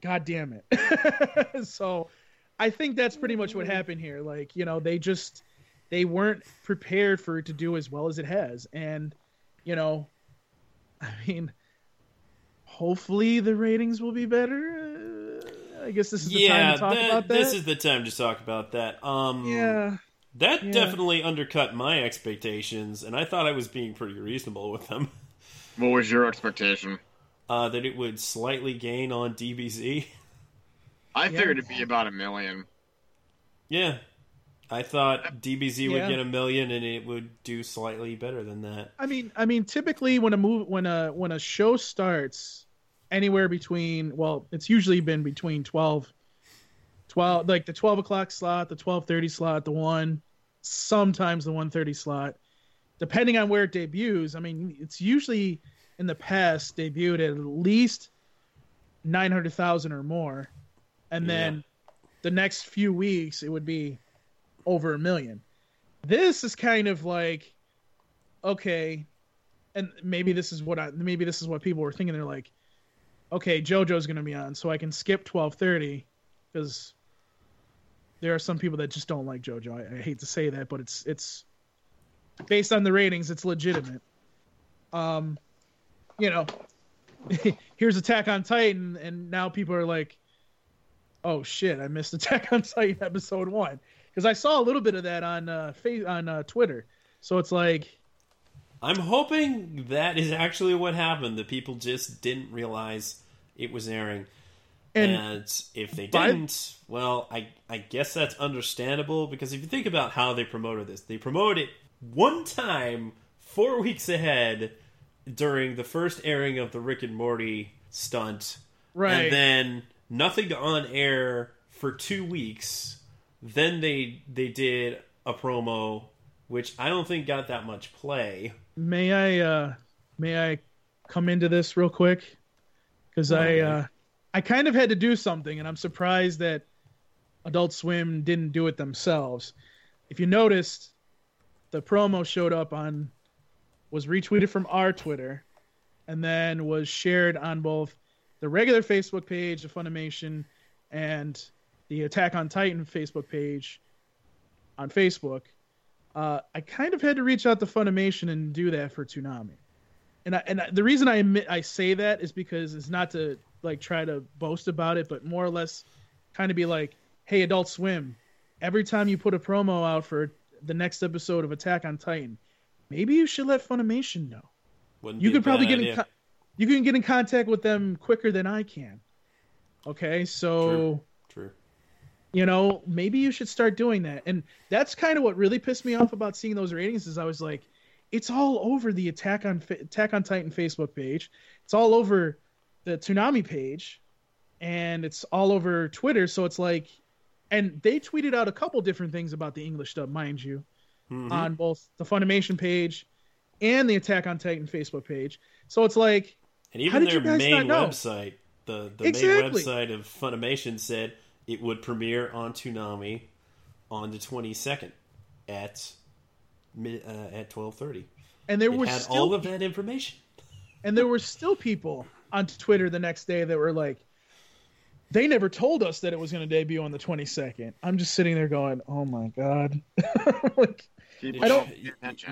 god damn it." so I think that's pretty much what happened here. Like, you know, they just they weren't prepared for it to do as well as it has, and you know, I mean, hopefully the ratings will be better. Uh, I guess this is the yeah, time to talk that- about that. this is the time to talk about that. Um, yeah, That Yeah. definitely undercut my expectations, and I thought I was being pretty reasonable with them. What was your expectation? Uh, that it would slightly gain on DBZ. I Yeah. figured it'd be about a million. Yeah. I thought uh, DBZ would Yeah. get a million and it would do slightly better than that. I mean, I mean, typically when a move when a when a show starts, anywhere between well, it's usually been between 12, 12 like the twelve o'clock slot, the twelve thirty slot, the one, sometimes the one thirty slot, depending on where it debuts. I mean, it's usually in the past debuted at least nine hundred thousand or more, and then the next few weeks it would be over a million. This is kind of like okay, and maybe this is what I maybe this is what people were thinking. They're like, okay, JoJo's gonna be on, so I can skip twelve thirty because there are some people that just don't like JoJo. I, I hate to say that, but it's it's based on the ratings, it's legitimate. Um, you know, here's Attack on Titan, and now people are like, oh shit, I missed Attack on Titan episode one because I saw a little bit of that on uh, fa- on uh, Twitter. So it's like, I'm hoping that is actually what happened, that people just didn't realize it was airing. and And, if they by- didn't, well, I I guess that's understandable because if you think about how they promoted this, they promoted it one time four weeks ahead during the first airing of the Rick and Morty stunt, right, and then nothing on air for two weeks. Then they they did a promo, which I don't think got that much play. may I uh, may I come into this real quick? Because I uh, I kind of had to do something, and I'm surprised that Adult Swim didn't do it themselves. If you noticed, the promo showed up on was retweeted from our Twitter, and then was shared on both the regular Facebook page of Funimation and the Attack on Titan Facebook page on Facebook. Uh, I kind of had to reach out to Funimation and do that for Toonami. And I, and I, the reason I admit I say that is because it's not to like try to boast about it, but more or less kind of be like, "Hey, Adult Swim, every time you put a promo out for the next episode of Attack on Titan, maybe you should let Funimation know. Wouldn't You could probably get in idea. co- you can get in contact with them quicker than I can. Okay, so True. You know maybe you should start doing that. And that's kind of what really pissed me off about seeing those ratings is I was like, it's all over the Attack on Attack on Titan Facebook page. It's all over the Toonami page, and it's all over Twitter. So it's like, and they tweeted out a couple different things about the English dub, mind you, Mhm. on both the Funimation page and the Attack on Titan Facebook page. So it's like, And even their main website, the the Exactly. main website of Funimation said it would premiere on Toonami on the 22nd at uh, at 12:30. and there It were had still all of that information. And there were still people on Twitter the next day that were like, they never told us that it was going to debut on the 22nd. I'm just sitting there going, oh my God. like, I don't-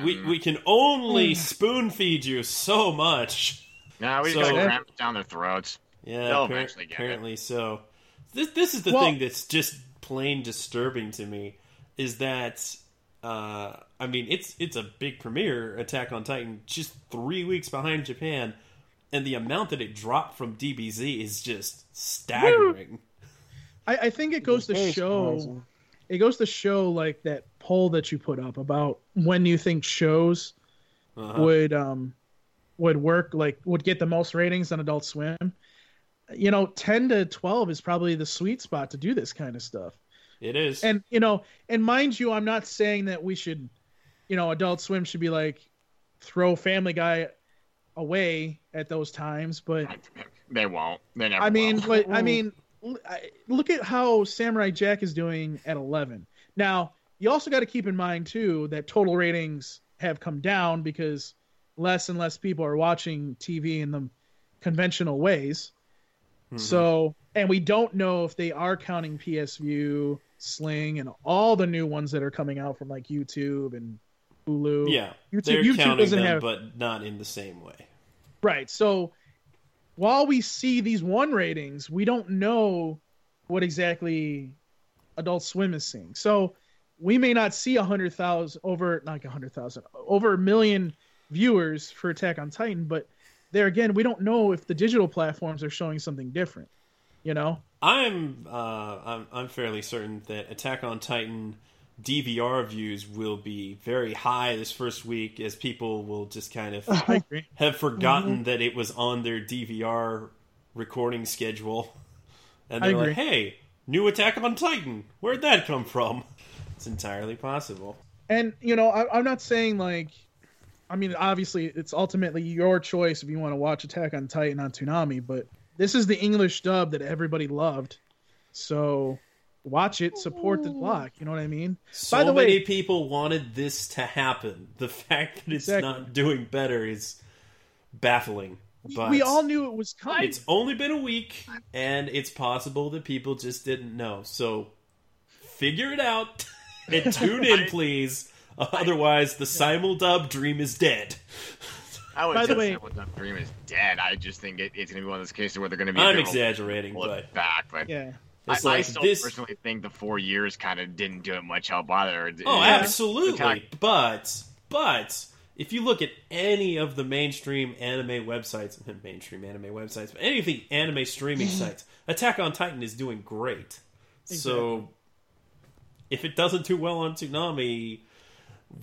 We we can only spoon feed you so much. No, we just So- gotta ram it down their throats. Yeah, They'll appar- eventually get it. apparently so. This this is the Well- thing that's just plain disturbing to me is that uh, I mean it's it's a big premiere Attack on Titan just 3 weeks behind Japan and the amount that it dropped from DBZ is just staggering. I, I think it goes to show, surprising. it goes to show like that poll that you put up about when you think shows Uh-huh. would, um, would work, like would get the most ratings on Adult Swim. You know, 10 to 12 is probably the sweet spot to do this kind of stuff. It is. and you know and mind you i'm not saying that we should you know adult swim should be like throw family guy away at those times but They won't. They never. i mean will. but i mean look at how samurai jack is doing at 11 now you also got to keep in mind too that total ratings have come down because less and less people are watching tv in the conventional ways Mhm. so, and we don't know if they are counting PS Vue, Sling, and all the new ones that are coming out from like YouTube and Hulu. yeah, YouTube- they're YouTube counting doesn't them, have- but not in the same way. Right. So, while we see these one ratings, we don't know what exactly Adult Swim is seeing. So, we may not see a hundred thousand over, not a hundred thousand, over a million viewers for Attack on Titan. But there again, we don't know if the digital platforms are showing something different. You know. I'm uh, I'm I'm fairly certain that Attack on Titan DVR views will be very high this first week, as people will just kind of have forgotten Mm-hmm. that it was on their DVR recording schedule, and they're like, "Hey, new Attack on Titan, where'd that come from?" It's entirely possible. and you know I, i'm not saying like i mean obviously it's ultimately your choice if you want to watch attack on titan on toonami but this is the english dub that everybody loved so watch it support the block you know what i mean So By the way- many people wanted this to happen. The fact that it's Exactly. not doing better is baffling. But we all knew it was coming It's only been a week, and it's possible that people just didn't know. So figure it out and tune in, please. Uh, otherwise, the simul dub dream is dead. I would by the way- Someone's Up Dream is dead. I just think it, it's going to be one of those cases where they're going to be. I'm exaggerating, but back, but yeah I, it's I still this. personally think the four years kind of didn't do it much help either. It- Oh, it- absolutely. Attack- But but if you look at any of the mainstream anime websites, mainstream anime websites, but anything anime streaming sites, Attack on Titan is doing great. So if it doesn't do well on Toonami,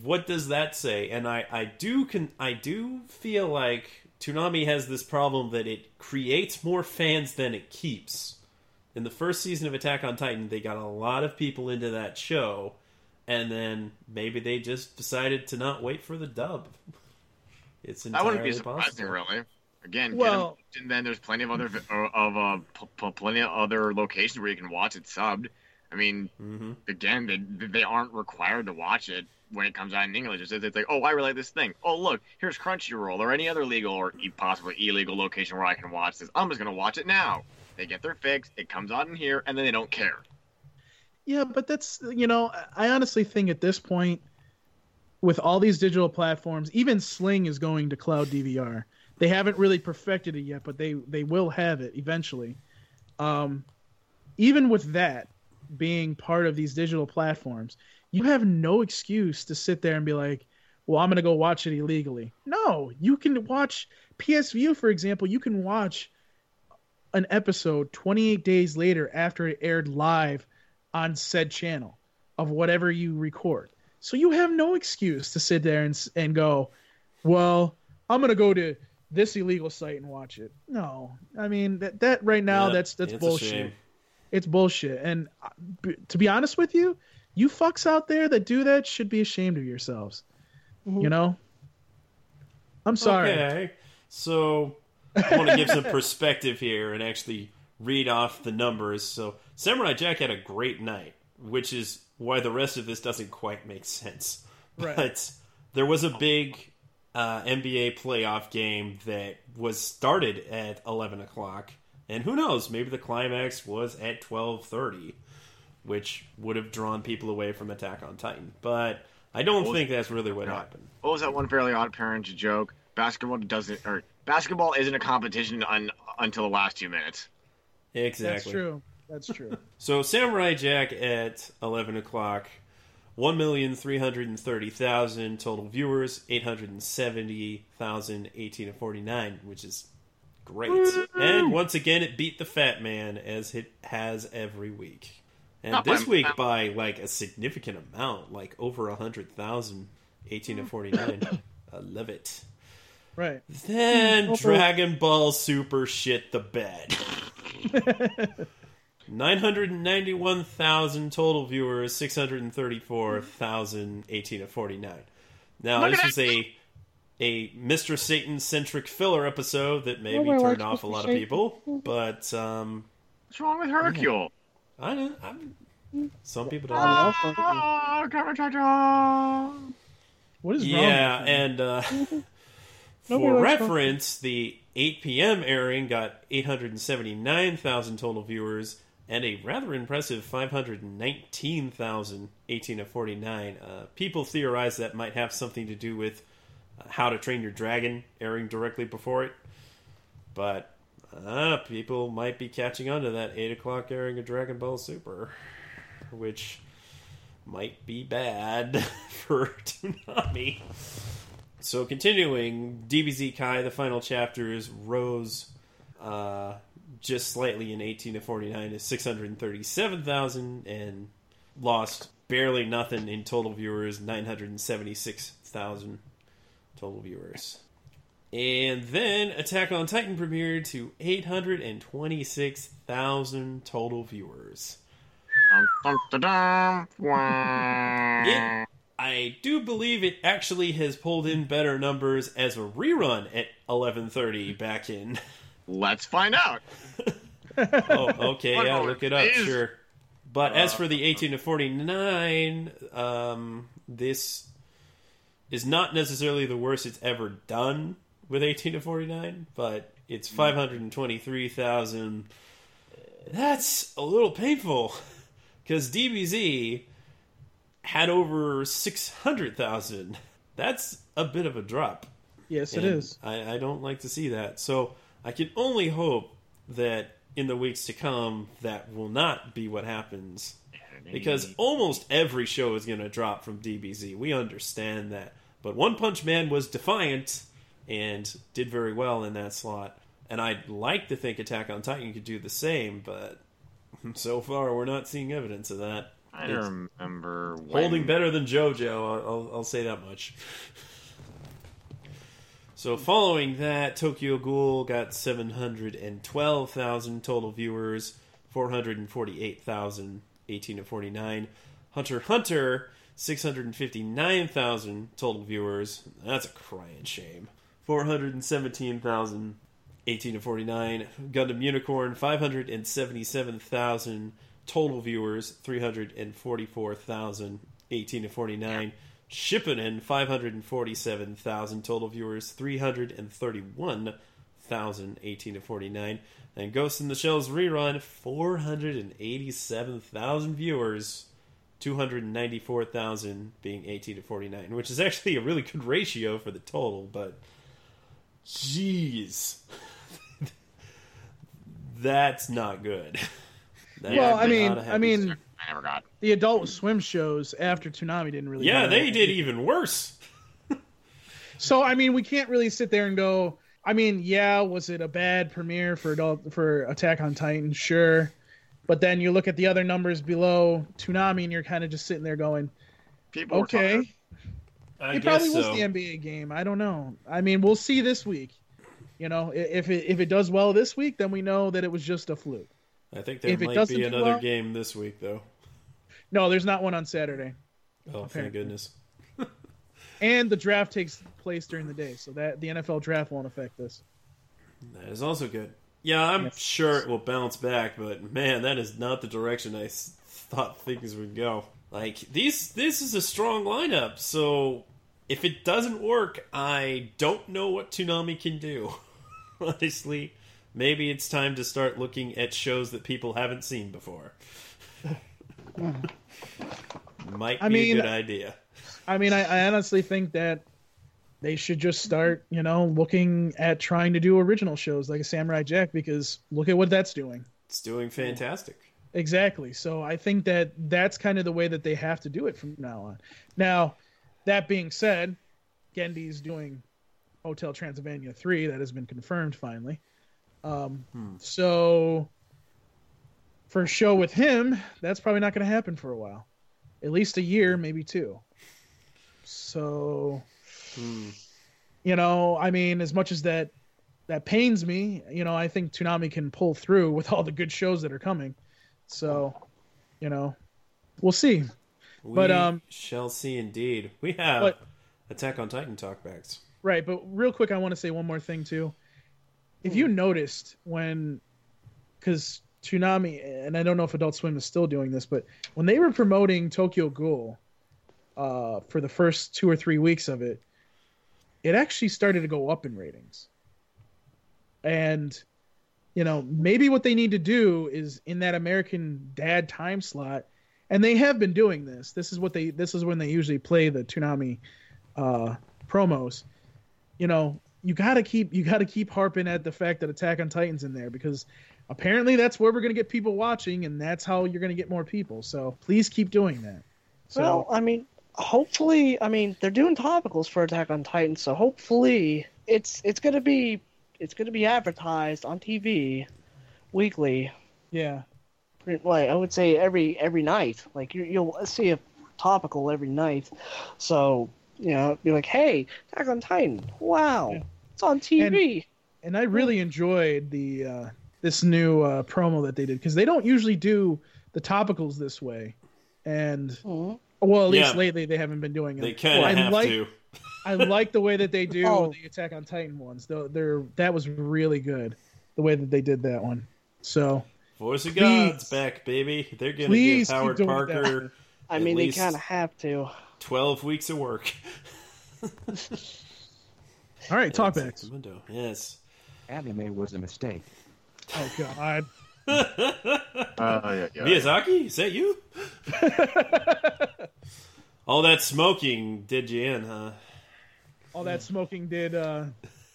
what does that say? And I I do can I do feel like Toonami has this problem that it creates more fans than it keeps. In the first season of Attack on Titan, they got a lot of people into that show, and then maybe they just decided to not wait for the dub. It's That entirely wouldn't be surprising, possible. really. Again, Well- and then there's plenty of other uh, of uh, p- p- plenty of other locations where you can watch it subbed. I mean, hmm again, they they aren't required to watch it when it comes out in English. It's, it's like, oh, I really like this thing. Oh, look, here's Crunchyroll or any other legal or possibly illegal location where I can watch this. I'm just gonna watch it now. They get their fix. It comes out in here, and then they don't care. Yeah, but that's you know, I honestly think at this point, with all these digital platforms, even Sling is going to cloud DVR. They haven't really perfected it yet, but they they will have it eventually. Um, even with that being part of these digital platforms, you have no excuse to sit there and be like, "Well, I'm going to go watch it illegally." No, you can watch PS Vue, for example. You can watch an episode 28 days later after it aired live on said channel of whatever you record. So you have no excuse to sit there and and go, "Well, I'm going to go to this illegal site and watch it." No. I mean, that that right now Yeah, that's that's bullshit. It's bullshit. And uh, to be honest with you, you fucks out there that do that should be ashamed of yourselves. You know? I'm sorry. Okay. So I want to give some perspective here and actually read off the numbers. So Samurai Jack had a great night, which is why the rest of this doesn't quite make sense. Right. But there was a big uh, NBA playoff game that was started at eleven o'clock, and who knows? Maybe the climax was at twelve thirty, which would have drawn people away from Attack on Titan. But I don't Well, think that's really what no. happened. What was that one Fairly Odd Parents joke? Basketball doesn't, or basketball isn't a competition un, until the last two minutes. Exactly. That's true. That's true. So Samurai Jack at eleven o'clock, one million three hundred and thirty thousand total viewers, eight hundred and seventy thousand eighteen to forty nine, which is great. And once again, it beat the Fat Man as it has every week. And Not this week by like a significant amount, like over a hundred thousand, eighteen to forty nine. I love it. right. Then Dragon Ball Super shit the bed. 991,000 total viewers, 634,000 18 to 49. Now, Look this at was a a Mr. Satan centric filler episode that maybe Nobody turned off a lot of Satan. people, but um, What's wrong with Hercule? I don't. I'm, some people don't. I like it. don't know. Ah, Kamehameha. What is wrong? Yeah, and uh, for likes reference, the 8 p.m. airing got 879,000 total viewers and a rather impressive 519,000 18 to 49. Uh, people theorize that might have something to do with uh, How to Train Your Dragon airing directly before it, but uh, people might be catching on to that 8 o'clock airing of Dragon Ball Super, which might be bad for Toonami. So continuing, DBZ Kai, the final chapter is rose uh, just slightly in 18 to 49 to 637,000 and lost barely nothing in total viewers, 976,000 total viewers. And then Attack on Titan premiered to 826,000 total viewers. It, I do believe it actually has pulled in better numbers as a rerun at 11:30 back in. Let's find out. Oh, okay, yeah, look it up, please. sure. But as for the 18 to 49, um, this is not necessarily the worst it's ever done with 18 to 49, but it's mm. 523,000. That's a little painful because DBZ had over 600,000. That's a bit of a drop. yes, it is. I, I don't like to see that. So I can only hope that in the weeks to come, that will not be what happens. Because almost every show is going to drop from DBZ. We understand that. But One Punch Man was defiant and did very well in that slot. And I'd like to think Attack on Titan could do the same, but so far we're not seeing evidence of that. I It's remember when holding better than JoJo. I'll, I'll, I'll say that much. So following that, Tokyo Ghoul got seven hundred and twelve thousand total viewers, four hundred and forty-eight thousand, eighteen to forty-nine. Hunter Hunter, six hundred and fifty-nine thousand total viewers. That's a crying shame. Four hundred and seventeen thousand, eighteen to forty-nine. Gundam Unicorn, five hundred and seventy-seven thousand total viewers, three hundred and forty-four thousand, eighteen to forty-nine. Shippuden, 547,000 total viewers, 331,000, 18 to 49. And Ghost in the Shell's rerun, 487,000 viewers, 294,000 being 18 to 49, which is actually a really good ratio for the total, but jeez. That's not good. That Well, I mean, not a I happy mean, I never got. the Adult Swim shows after Toonami didn't really. yeah, they did even worse. So I mean, we can't really sit there and go, I mean, yeah, was it a bad premiere for adult for Attack on Titan? Sure, but then you look at the other numbers below Toonami, and you're kind of just sitting there going, People okay, tired. I it guess probably was so. the NBA game. I don't know. I mean, we'll see this week. You know, if it if it does well this week, then we know that it was just a fluke. I think there if might doesn't be another well- game this week, though. No, there's not one on Saturday, Oh, thank goodness. and the draft takes place during the day, so that the NFL draft won't affect this. That is also good. Yeah, I'm Yes. sure it will bounce back, but man, that is not the direction I thought things would go. Like these, this is a strong lineup. So if it doesn't work, I don't know what Toonami can do. Honestly, maybe it's time to start looking at shows that people haven't seen before. Might be I mean- a good idea. I mean, I, I honestly think that they should just start, you know, looking at trying to do original shows like a Samurai Jack because look at what that's doing. It's doing fantastic. Exactly. So I think that that's kind of the way that they have to do it from now on. Now, that being said, Genndy's doing Hotel Transylvania 3. That has been confirmed finally. Um, So for a show with him, that's probably not going to happen for a while. At least a year, maybe two. So, you know, I mean, as much as that that pains me, you know, I think Toonami can pull through with all the good shows that are coming. So, you know, we'll see. We But, um, shall see. Indeed, we have but- Attack on Titan talkbacks. Right, but real quick, I want to say one more thing too. If you noticed when, because Toonami, and I don't know if Adult Swim is still doing this, but when they were promoting Tokyo Ghoul, uh, for the first two or three weeks of it, it actually started to go up in ratings. And, you know, maybe what they need to do is in that American Dad time slot, and they have been doing this. This is what they. This is when they usually play the Toonami uh, promos you know, you gotta keep you gotta keep harping at the fact that Attack on Titan's in there because apparently that's where we're gonna get people watching and that's how you're gonna get more people. So please keep doing that. So Well, I mean, hopefully, I mean, they're doing topicals for Attack on Titan, so hopefully, it's it's gonna be it's gonna be advertised on TV weekly. yeah, Like I would say every every night. Like you, you'll see a topical every night. So you know, be like, hey, Attack on Titan, wow, Yeah. it's on TV. and I really enjoyed the uh, this new uh, promo that they did because they don't usually do the topicals this way, and Mhm. well, at least Yeah. lately they haven't been doing it. They kind I of have like to. I like the way that they do Oh. the Attack on Titan ones. Though they're that was really good the way that they did that one. So Voice of Please. God's back, baby. They're gonna Please give keep Howard Parker I mean, they kind of have to. twelve weeks of work. all right, talk That's backs. out window. Yes. Anime was a mistake. Oh god. Uh, yeah, yeah. Miyazaki, is that you? All that smoking did you in, huh? All that smoking did uh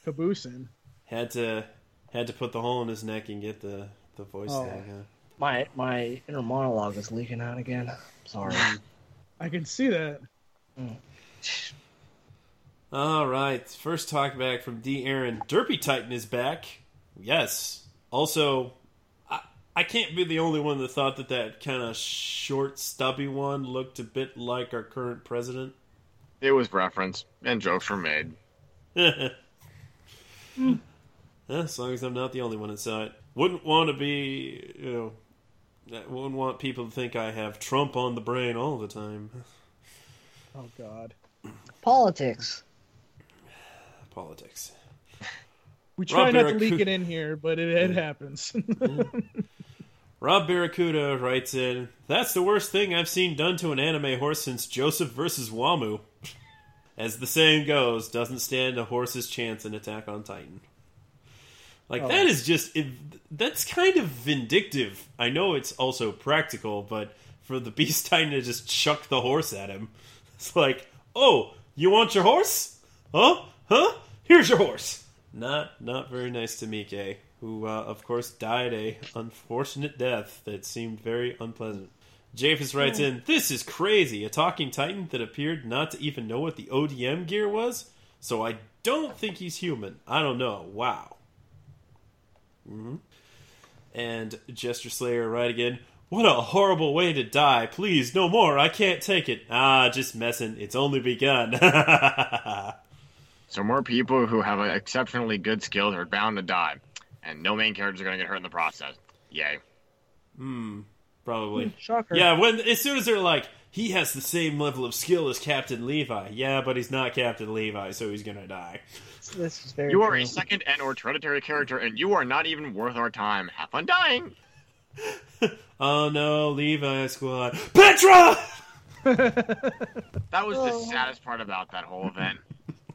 caboose in. Had to had to put the hole in his neck and get the the voice Oh. thing, huh? My my inner monologue is leaking out again. Sorry. I can see that. All right, first talk back from D. Aaron. Derpy Titan is back. Yes. Also, I, I can't be the only one that thought that that kind of short, stubby one looked a bit like our current president. It was reference, and jokes were made. Eh, As long as I'm not the only one that saw it. Wouldn't want to be, you know, I wouldn't want people to think I have Trump on the brain all the time. Oh god. Politics. Politics. We try Rob not to leak it in here, but it, it mm. happens. Mm. Rob Barracuda writes in, That's the worst thing I've seen done to an anime horse since Joseph versus Wamuu. As the saying goes, doesn't stand a horse's chance in Attack on Titan. Like, Oh. that is just. It, that's kind of vindictive. I know it's also practical, but for the Beast Titan to just chuck the horse at him, it's like, oh, you want your horse? Huh? Huh? Here's your horse. Not not very nice to Mike, who uh, of course died a unfortunate death that seemed very unpleasant. Japhus writes in, "This is crazy. A talking titan that appeared not to even know what the ODM gear was. So I don't think he's human. I don't know. Wow. Hmm And Jester Slayer right again. What a horrible way to die. Please, no more. I can't take it. Ah, just messing. It's only begun. So more people who have exceptionally good skills are bound to die, and no main characters are going to get hurt in the process. Yay! Hmm, probably. Shocker. Yeah, when as soon as they're like, he has the same level of skill as Captain Levi. Yeah, but he's not Captain Levi, so he's gonna die. This is very You are true. a second and or hereditary character, and you are not even worth our time. Have fun dying. Oh no, Levi squad. Petra! That was the Oh. saddest part about that whole event.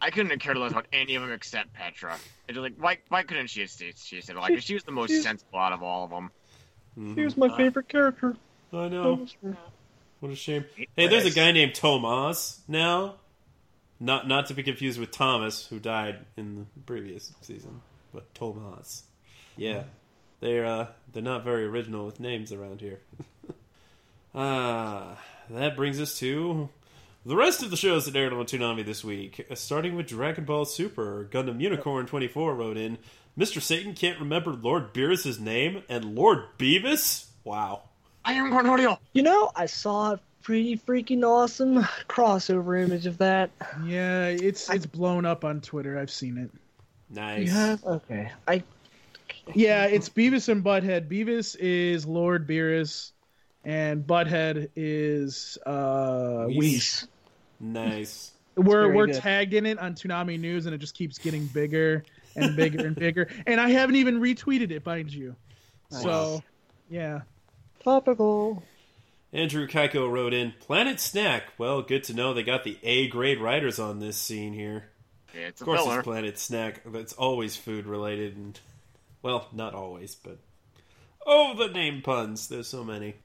I couldn't have cared less about any of them except Petra. It's like, why, why couldn't she have stayed? She said, like, she was the most She's- sensible out of all of them. Mm-hmm. She was my uh, favorite character. I know. What a shame. Hey, there's a guy named Tomas now. Not not to be confused with Thomas, who died in the previous season, but Tomas. Yeah, they're uh, they're not very original with names around here. Ah, that brings us to the rest of the shows that aired on Toonami this week. Uh, Starting with Dragon Ball Super, Gundam Unicorn 24 wrote in, Mr. Satan can't remember Lord Beerus's name and Lord Beavis? Wow. I am Cornelio. You know, I saw a pretty freaking awesome crossover image of that. Yeah, it's it's blown up on Twitter. I've seen it. Nice. You have? Okay. I Yeah, it's Beavis and Butthead. Beavis is Lord Beerus, and Butthead is uh Whis. Whis. Nice. We're we're good. tagged in it on Toonami News, and it just keeps getting bigger and bigger and bigger. And I haven't even retweeted it, mind you. So, yeah. topical. Andrew Kaiko wrote in Planet Snack. Well, good to know they got the A grade writers on this scene here. It's Of course, filler. it's Planet Snack. That's always food related, and well, not always, but oh, the name puns. There's so many.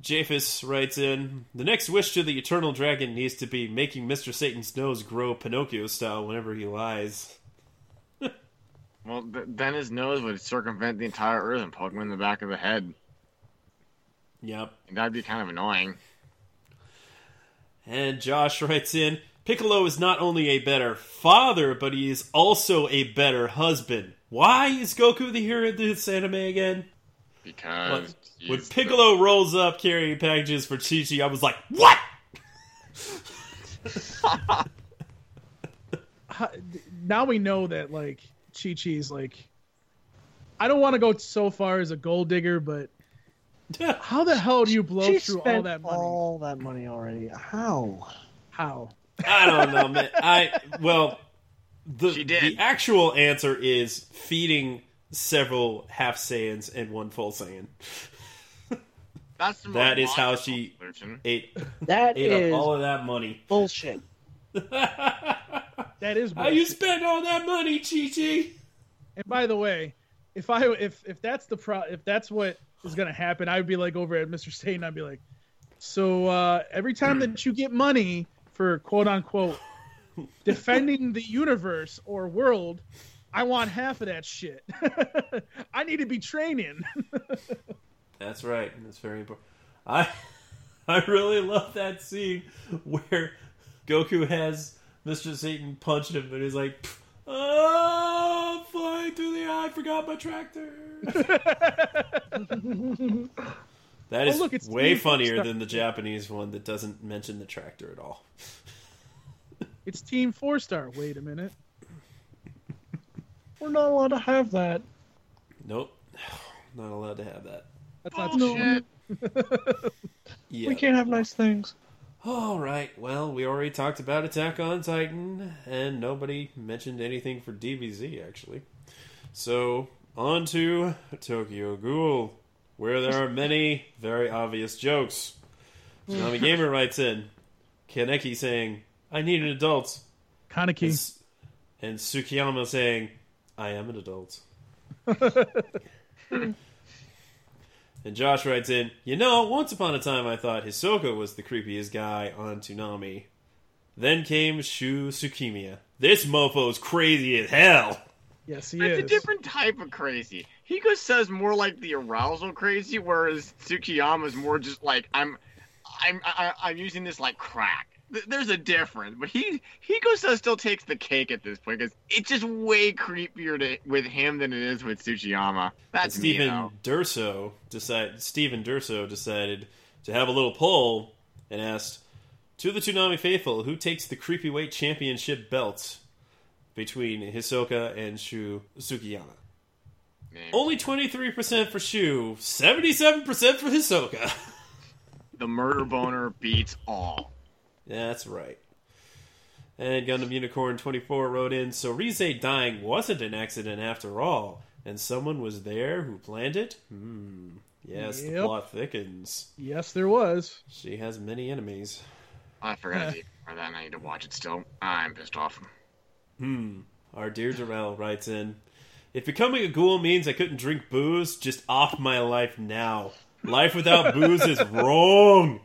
Japhus writes in The next wish to the Eternal Dragon needs to be making Mr. Satan's nose grow Pinocchio style whenever he lies. Well, th- then his nose would circumvent the entire Earth and poke him in the back of the head. Yep. And that'd be kind of annoying. And Josh writes in Piccolo is not only a better father, but he is also a better husband. Why is Goku the hero of this anime again? Because When he's the- Piccolo rolls up carrying packages for Chi Chi, I was like, what? Now we know that like Chi Chi's like. I don't want to go so far as a gold digger, but how the hell do you blow she through spent all that money? all that money already. How? How? I don't know, man. I well, the She did. the actual answer is feeding several half Saiyans and one full Saiyan. That's the That is how she solution. ate That ate is up all of that money. bullshit. That is. How you spend all that money, Chi Chi? And by the way, if I if if that's the pro if that's what is gonna happen, I'd be like over at Mr. Satan. I'd be like, so uh, every time that you get money for quote unquote defending the universe or world, I want half of that shit. I need to be training. That's right. That's very important. I I really love that scene where Goku has Mr. Satan punch him and he's like, "Oh, I'm flying through the air. I forgot my tractor." that oh, is Oh, look, it's way Team funnier Star- than the Japanese one that doesn't mention the tractor at all. it's Team Four Star. Wait a minute. We're not allowed to have that. Nope, not allowed to have that. That's not Bullshit. Yeah. We can't have nice things. All right. Well, we already talked about Attack on Titan, and nobody mentioned anything for DBZ actually. So on to Tokyo Ghoul, where there are many very obvious jokes. Tsunami Gamer writes in Kaneki saying, "I need an adult," Kaneki. S- and Tsukiyama saying, "I am an adult." And Josh writes in, you know, once upon a time I thought Hisoka was the creepiest guy on Toonami. Then came Shu Tsukiyama. This mofo's crazy as hell. Yes, he It's is. a different type of crazy. Hisoka's more like the arousal crazy, whereas Tsukiyama's more just like I'm, I'm, I, I'm using this like crack. Th- there's a difference, but he Hiko still takes the cake at this point because it's just way creepier to, with him than it is with Tsukiyama. That's Stephen though. Durso decided. Stephen Durso decided to have a little poll and asked to the Toonami faithful who takes the creepy weight championship belt between Hisoka and Shu Tsukiyama. Man, Only twenty three percent for Shu, seventy seven percent for Hisoka. the murder boner beats all. Yeah, that's right. And Gundam Unicorn 24 wrote in, so Rize dying wasn't an accident after all, and someone was there who planned it? Hmm. Yes, the plot thickens. Yes, there was. She has many enemies. I forgot to or that. and I need to watch it still. I'm pissed off. Hmm. Our dear Darrell writes in, if becoming a ghoul means I couldn't drink booze, just off my life now. Life without booze is wrong.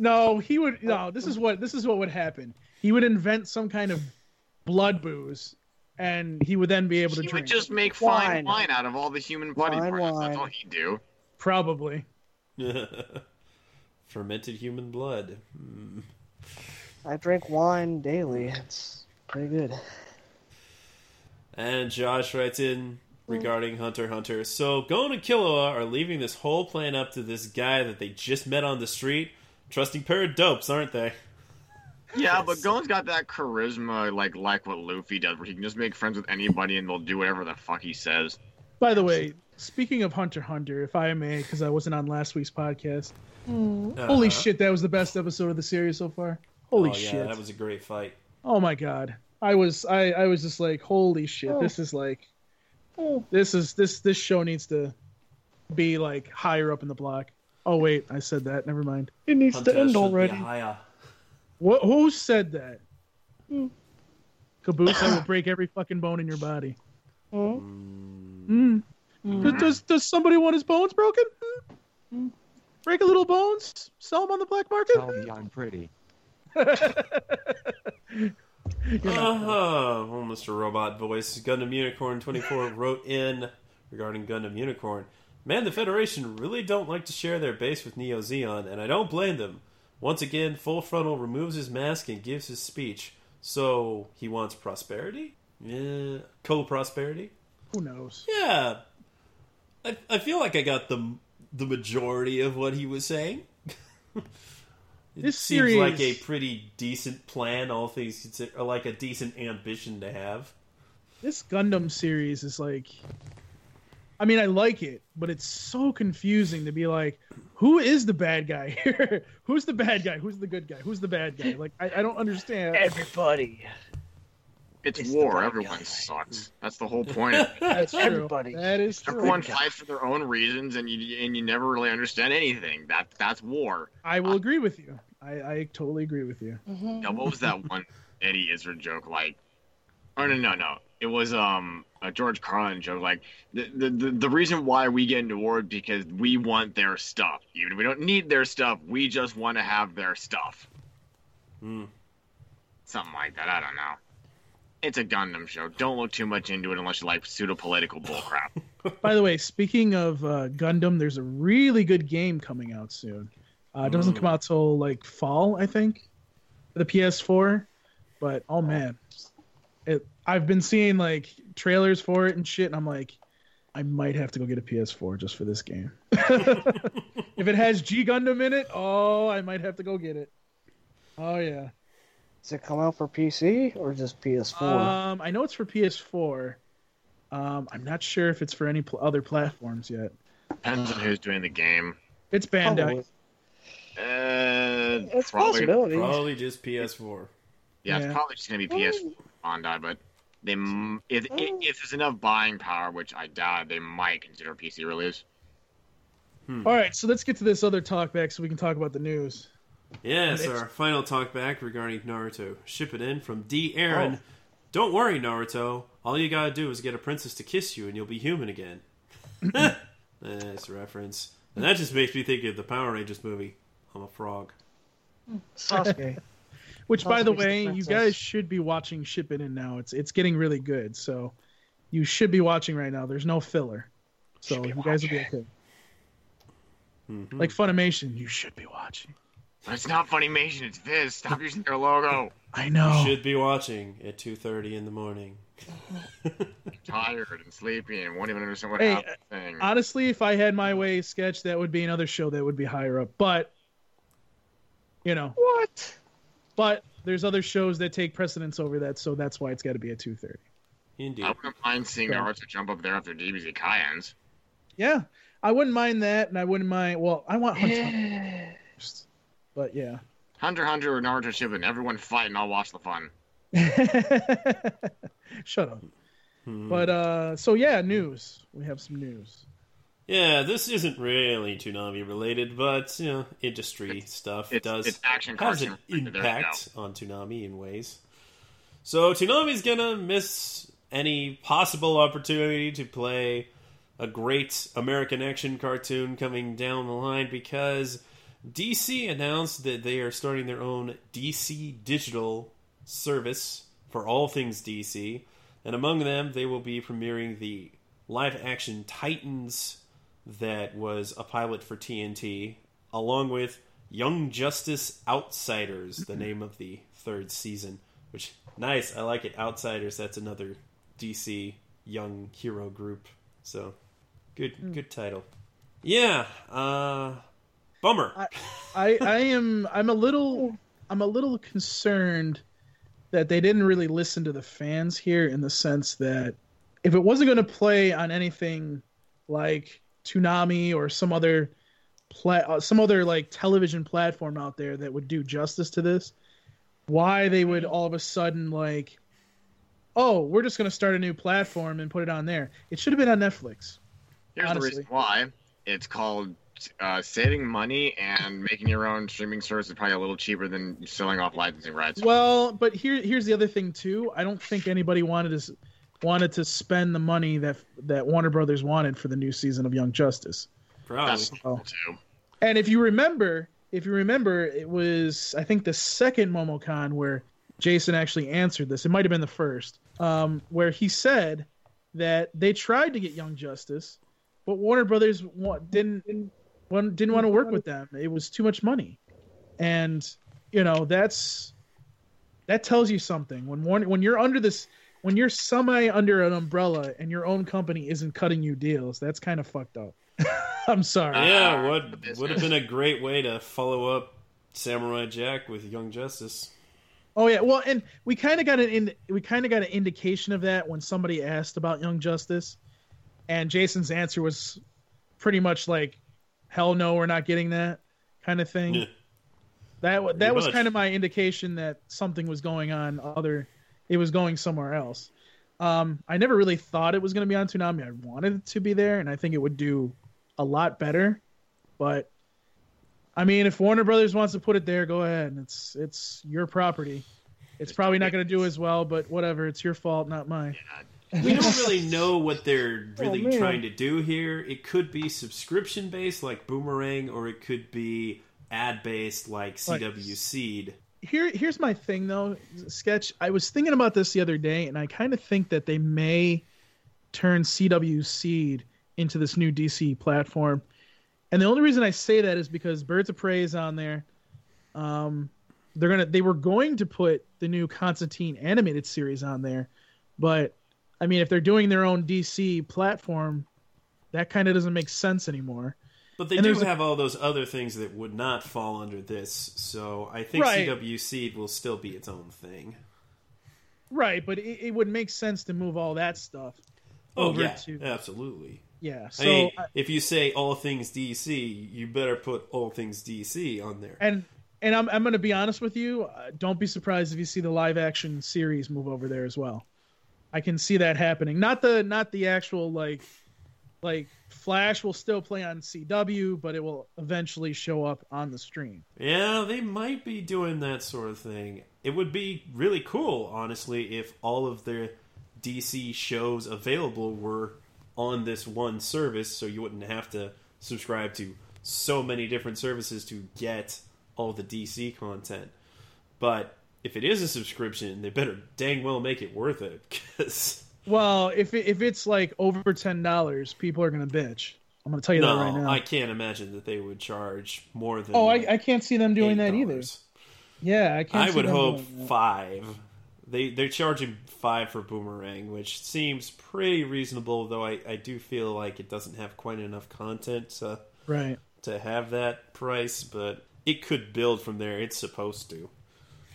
No, he would. No, this is what this is what would happen. He would invent some kind of blood booze, and he would then be able to He drink. would just make fine Wine. wine out of all the human body Fine parts. That's all he'd do. Probably. Fermented human blood. Hmm. I drink wine daily. It's pretty good. And Josh writes in regarding Hunter x Hunter. So Gon and Killua are leaving this whole plan up to this guy that they just met on the street. Trusting pair of dopes, aren't they? Yeah, but Gon's got that charisma, like like what Luffy does, where he can just make friends with anybody and they'll do whatever the fuck he says. By the way, speaking of Hunter Hunter, if I may, because I wasn't on last week's podcast. Holy Uh-huh. shit, that was the best episode of the series so far. Holy oh, yeah, shit. that was a great fight. Oh my god. I was I I was just like, holy shit. Oh. This is like this is this this show needs to be like higher up in the block. Oh wait, I said that. Never mind. It needs Hunter to end already. higher. What who said that? Caboose, I will break every fucking bone in your body. Mm. Does, does does somebody want his bones broken? Hmm? Break a little bones, sell them on the black market. Tell me I'm pretty. Uh-huh. Oh, Mr. Robot Voice. Gundam Unicorn 24 wrote in regarding Gundam Unicorn. Man, the Federation really don't like to share their base with Neo Zeon, and I don't blame them. Once again, Full Frontal removes his mask and gives his speech. So, he wants prosperity? Yeah. Co prosperity? Who knows? Yeah. I, I feel like I got the, the majority of what he was saying. it This seems like a pretty decent plan, all things considered, or like a decent ambition to have. This Gundam series is like I mean, I like it, but it's so confusing to be like, who is the bad guy here? Who's the bad guy? Who's the good guy? Who's the bad guy? Like, I, I don't understand. Everybody. It's, It's war. Everyone guy. sucks. That's the whole point. That's true. Everybody. That is true. Everyone fights for their own reasons, and you and you never really understand anything. That that's war. I will agree with you. I, I totally agree with you. Now, what was that one Eddie Izzard joke like? Oh no no no! It was um a George Carlin joke. Like the the the, the reason why we get into war because we want their stuff. Even if we don't need their stuff, we just want to have their stuff. Hmm. Something like that. I don't know. It's a Gundam show. Don't look too much into it unless you like pseudo political bullcrap. By the way, speaking of uh, Gundam, there's a really good game coming out soon. Uh, it doesn't come out till like fall, I think, for the PS4. But oh man, it. I've been seeing like trailers for it and shit, and I'm like, I might have to go get a PS4 just for this game. if it has G Gundam in it, oh, I might have to go get it. Oh yeah. Does it come out for PC or just PS4? Um, I know it's for PS4. Um, I'm not sure if it's for any pl- other platforms yet. Depends on who's doing the game. It's Bandai. Probably. Uh, It's probably, possibility. Probably just PS4. Yeah, Yeah. it's probably just gonna be PS4 Bandai, but they if if oh. if there's enough buying power, which I doubt, they might consider a PC release. Hmm. All right, so let's get to this other talk back so we can talk about the news. Yes, It's- our final talk back regarding Naruto. Shippuden from D. Aaron. Oh. Don't worry, Naruto. All you gotta do is get a princess to kiss you, and you'll be human again. nice reference. And that just makes me think of the Power Rangers movie. I'm a frog. Sasuke. Which, by the way, some you guys should be watching Shippuden now. It's it's getting really good, so you should be watching right now. There's no filler, so Should be you guys will be watching. okay. Mhm. Like Funimation, you should be watching. It's not Funimation, it's Viz. Stop using their logo. I You know. should be watching at 2:30 in the morning. Tired and sleepy and won't even understand what Hey, happened. Thing. Honestly, if I had my way sketch, that would be another show that would be higher up. But you know, What? But there's other shows that take precedence over that, so that's why it's got to be at two thirty. Indeed. I wouldn't mind seeing Okay. Naruto jump up there after DBZ Kai ends. Yeah, I wouldn't mind that, and I wouldn't mind. Well, I want Hunter x but yeah. Hunter x Hunter or Naruto Shippuden, everyone fight and I'll watch the fun. Shut up. Hmm. But uh, so yeah, news. We have some news. Yeah, this isn't really Toonami related, but you know, industry stuff It's, does it's action has an There you go. impact on Toonami in ways. So Toonami's gonna miss any possible opportunity to play a great American action cartoon coming down the line because DC announced that they are starting their own DC Digital service for all things DC, and among them they will be premiering the live action Titans that was a pilot for TNT, along with Young Justice Outsiders, the name of the third season. Which nice, I like it. Outsiders. That's another DC young hero group. So good, good title. Yeah. Uh, bummer. I- I I am I'm a little I'm a little concerned that they didn't really listen to the fans here in the sense that if it wasn't going to play on anything like Toonami or some other pla- uh, some other like television platform out there that would do justice to this, why they would all of a sudden like, oh, we're just going to start a new platform and put it on there. It should have been on Netflix. Here's Honestly. the reason why. It's called uh, saving money and making your own streaming service is probably a little cheaper than selling off licensing rights. Well, but here here's the other thing too. I don't think anybody wanted to wanted to spend the money that that Warner Brothers wanted for the new season of Young Justice. Probably. That's too. And if you remember, if you remember, it was I think the second MomoCon where Jason actually answered this. It might have been the first, um, where he said that they tried to get Young Justice, but Warner Brothers wa- didn't didn't want, didn't want to work with them. It was too much money, and you know that's that tells you something when Warner when you're under this when you're semi under an umbrella and your own company isn't cutting you deals. That's kind of fucked up. I'm sorry. Yeah, Ah, would would have been a great way to follow up Samurai Jack with Young Justice. Oh yeah, well, and we kind of got an in, we kind of got an indication of that when somebody asked about Young Justice, and Jason's answer was pretty much like, "Hell no, we're not getting that," kind of thing. Yeah. That that Pretty was much. kind of my indication that something was going on. Other, it was going somewhere else. Um, I never really thought it was going to be on Toonami. I wanted it to be there, and I think it would do a lot better. But I mean, if Warner Brothers wants to put it there, go ahead. It's it's your property. It's probably not going to do as well, but whatever. It's your fault, not mine. We don't really know what they're really man. trying to do here. It could be subscription based like Boomerang, or it could be ad based like Like- CW Seed. Here, here's my thing though, sketch. I was thinking about this the other day, and I kind of think that they may turn CW Seed into this new DC platform. And the only reason I say that is because Birds of Prey is on there. Um, they're gonna, they were going to put the new Constantine animated series on there, but I mean, if they're doing their own DC platform, that kind of doesn't make sense anymore. But they And do there's a- have all those other things that would not fall under this, so I think Right. CW Seed will still be its own thing. Right, but it, it would make sense to move all that stuff Oh over yeah, to absolutely. yeah. So I mean, I- if you say all things DC, you better put all things DC on there. and and I'm I'm going to be honest with you. Uh, don't be surprised if you see the live action series move over there as well. I can see that happening. Not the not the actual like like Flash will still play on CW, but it will eventually show up on the stream. Yeah, they might be doing that sort of thing. It would be really cool, honestly, if all of the DC shows available were on this one service, so you wouldn't have to subscribe to so many different services to get all the DC content. But if it is a subscription, they better dang well make it worth it, because Well, if it, if it's like over ten dollars, people are going to bitch. I'm going to tell you no, that right now. I can't imagine that they would charge more than. oh, I, like, I can't see them doing that either. Yeah, I can't. I see would them hope doing that. five. They they're charging five for Boomerang, which seems pretty reasonable. Though I, I do feel like it doesn't have quite enough content to Right. to have that price, but it could build from there. It's supposed to.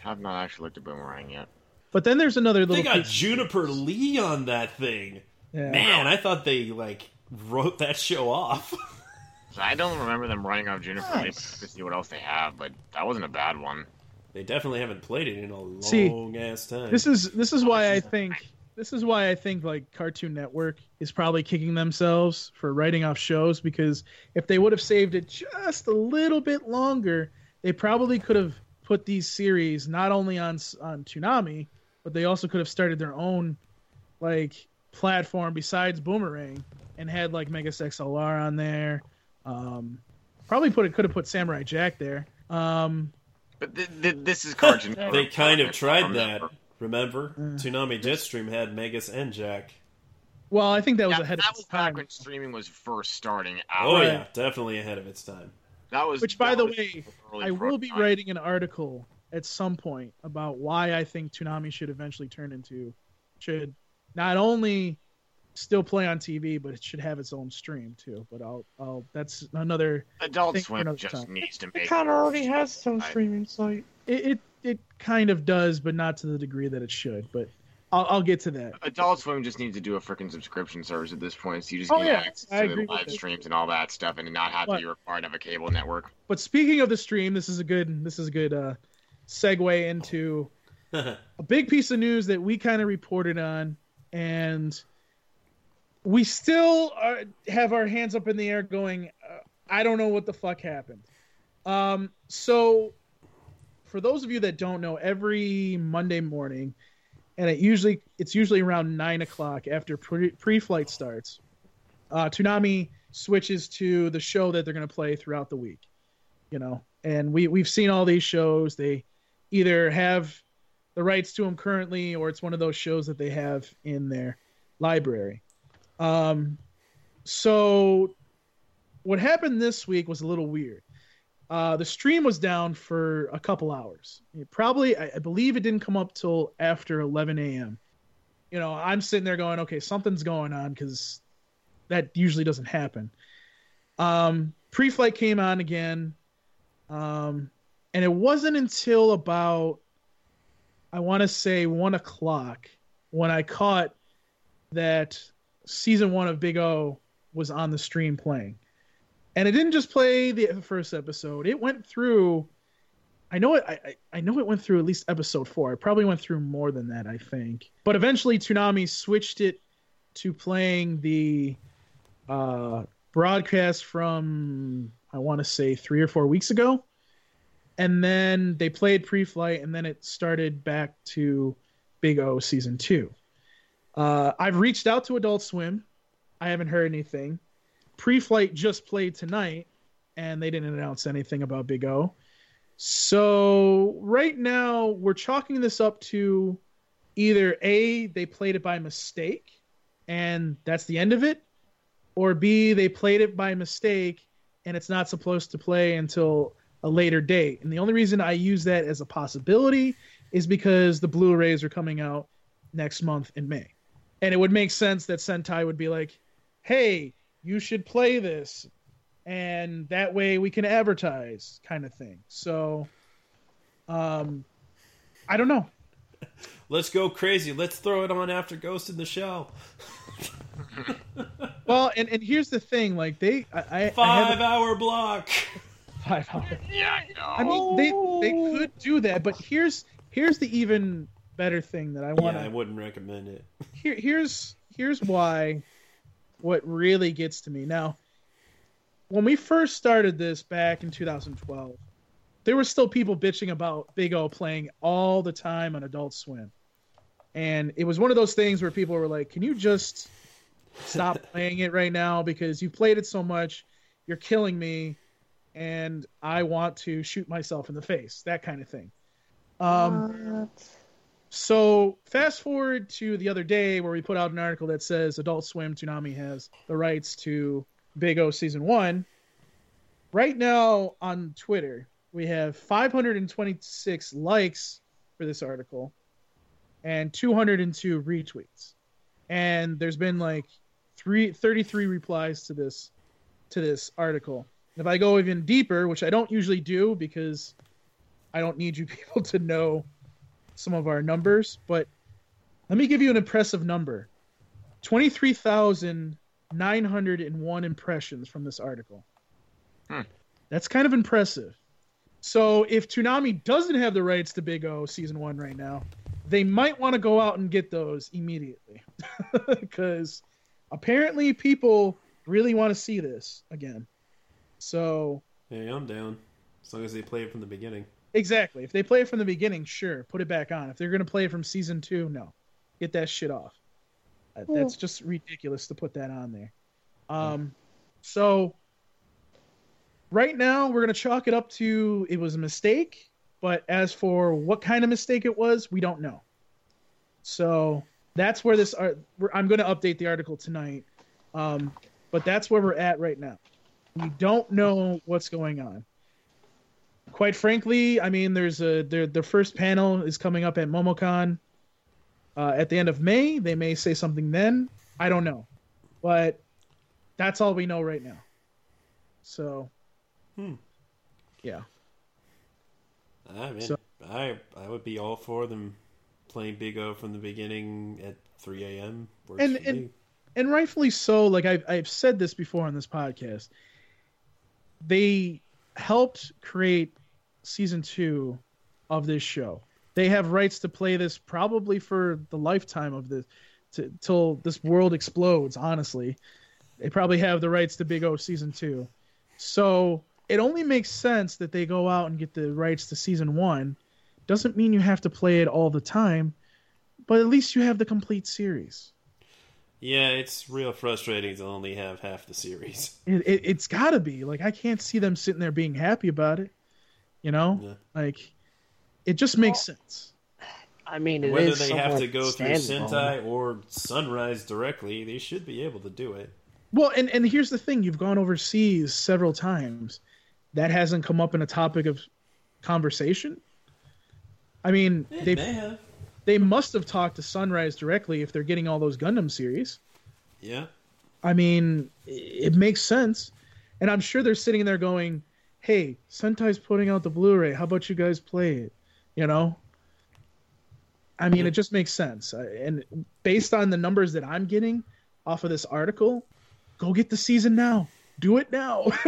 I have not actually looked at Boomerang yet. But then there's another little. They got piece- Juniper Lee on that thing. Yeah. Man, I thought they like wrote that show off. I don't remember them running off Juniper Lee to see what else they have, but that wasn't a bad one. they definitely haven't played it in a long See, ass time. This is this is oh, why I think this is why I think like Cartoon Network is probably kicking themselves for writing off shows because if they would have saved it just a little bit longer, they probably could have put these series not only on on Toonami, but they also could have started their own like platform besides Boomerang and had like Megas XLR on there. Um, probably put it could have put Samurai Jack there. Um, But th- th- this is Cartoon they kind of tried that. Network. Remember, Toonami Jetstream had Megas and Jack. well, I think that was Yeah, ahead that of was its time. back when streaming was first starting out. Oh yeah, definitely ahead of its time. That was Which, by the way, I will be prototype. writing an article at some point about why I think Toonami should eventually turn into should not only still play on TV, but it should have its own stream too. But I'll, I'll that's another. Adult think for Swim another just time. needs to make. It kind of already has some I- streaming site. It, it it kind of does, but not to the degree that it should. But I'll, I'll get to that. Adult Swim just needs to do a freaking subscription service at this point, so you just Oh, get yeah, access I to the agree with live that. streams and all that stuff, and not have But- to be required to have a cable network. But speaking of the stream, this is a good this is a good uh, segue into a big piece of news that we kind of reported on, and we still are, have our hands up in the air, going, uh, "I don't know what the fuck happened." Um, so, for those of you that don't know, every Monday morning, and it usually it's usually around nine o'clock after pre- pre-flight starts, uh, Toonami switches to the show that they're going to play throughout the week. You know, and we we've seen all these shows. They either have the rights to them currently, or it's one of those shows that they have in their library. Um, so what happened this week was a little weird. Uh, the stream was down for a couple hours. It probably, I, I believe, it didn't come up till after 11 a.m. You know, I'm sitting there going, okay, something's going on because that usually doesn't happen. Um, pre-flight came on again, um, and it wasn't until about I want to say one o'clock when I caught that season one of Big O was on the stream playing, and it didn't just play the first episode. It went through. I know it. I, I- know it went through at least episode four. It probably went through more than that. I think, but eventually Toonami switched it to playing the uh, broadcast from I want to say three or four weeks ago, and then they played pre-flight, and then it started back to Big O season two. Uh, I've reached out to Adult Swim. I haven't heard anything. Pre-flight just played tonight, and they didn't announce anything about Big O. So right now we're chalking this up to either a they played it by mistake, and that's the end of it, or b they played it by mistake and it's not supposed to play until a later date. And the only reason I use that as a possibility is because the Blu-rays are coming out next month in May. And it would make sense that Sentai would be like, "Hey, you should play this." And that way we can advertise kind of thing. So um I don't know. Let's go crazy. Let's throw it on after Ghost in the Shell. Well, and, and here's the thing, like they I, I, I Five have hour block. a five hour Yeah, no. I mean, they they could do that, but here's here's the even better thing that I want Yeah, I wouldn't recommend it. Here, here's here's why. What really gets to me now. When we first started this back in 2012, there were still people bitching about Big O playing all the time on Adult Swim, and it was one of those things where people were like, "Can you just stop playing it right now because you played it so much, you're killing me." And I want to shoot myself in the face, that kind of thing. Um, so fast forward to the other day where we put out an article that says Adult Swim Toonami has the rights to Big O season one. Right now on Twitter, we have 526 likes for this article and 202 retweets. And there's been like three, 33 replies to this to this article. If I go even deeper, which I don't usually do because I don't need you people to know some of our numbers, but let me give you an impressive number 23,901 impressions from this article. Hmm. That's kind of impressive. So if Toonami doesn't have the rights to Big O season one right now, they might want to go out and get those immediately. Because apparently people really want to see this again. So Hey, I'm down. As long as they play it from the beginning. Exactly. If they play it from the beginning, sure, put it back on. If they're going to play it from season two, no, get that shit off. Uh, That's just ridiculous to put that on there. Um, so right now we're going to chalk it up to it was a mistake, but as for what kind of mistake it was, we don't know. So that's where this art. I'm going to update the article tonight, um, but that's where we're at right now. We don't know what's going on quite frankly, I mean, there's a their the first panel is coming up at MomoCon uh, at the end of May. They may say something then. I don't know, but that's all we know right now. So, Hmm. yeah, I mean, So- I I would be all for them playing Big O from the beginning at 3 a.m. And- and- and rightfully so. Like I've I've said this before on this podcast. They helped create season two of this show. They have rights to play this probably for the lifetime of this, to, till this world explodes. Honestly, they probably have the rights to Big O season two. So it only makes sense that they go out and get the rights to season one. Doesn't mean you have to play it all the time, but at least you have the complete series. Yeah, it's real frustrating to only have half the series. It, it, it's got to be like I can't see them sitting there being happy about it. You know, Yeah. like it just makes sense. I mean, it Whether is they have to go through standalone. Sentai or Sunrise directly, they should be able to do it. Well, and and here's the thing: you've gone overseas several times. That hasn't come up in a topic of conversation. I mean, They they may have. They must have talked to Sunrise directly if they're getting all those Gundam series. Yeah. I mean, it makes sense. And I'm sure they're sitting there going, hey, Sentai's putting out the Blu ray. How about you guys play it? You know? I mean, it just makes sense. And based on the numbers that I'm getting off of this article, go get the season now. Do it now.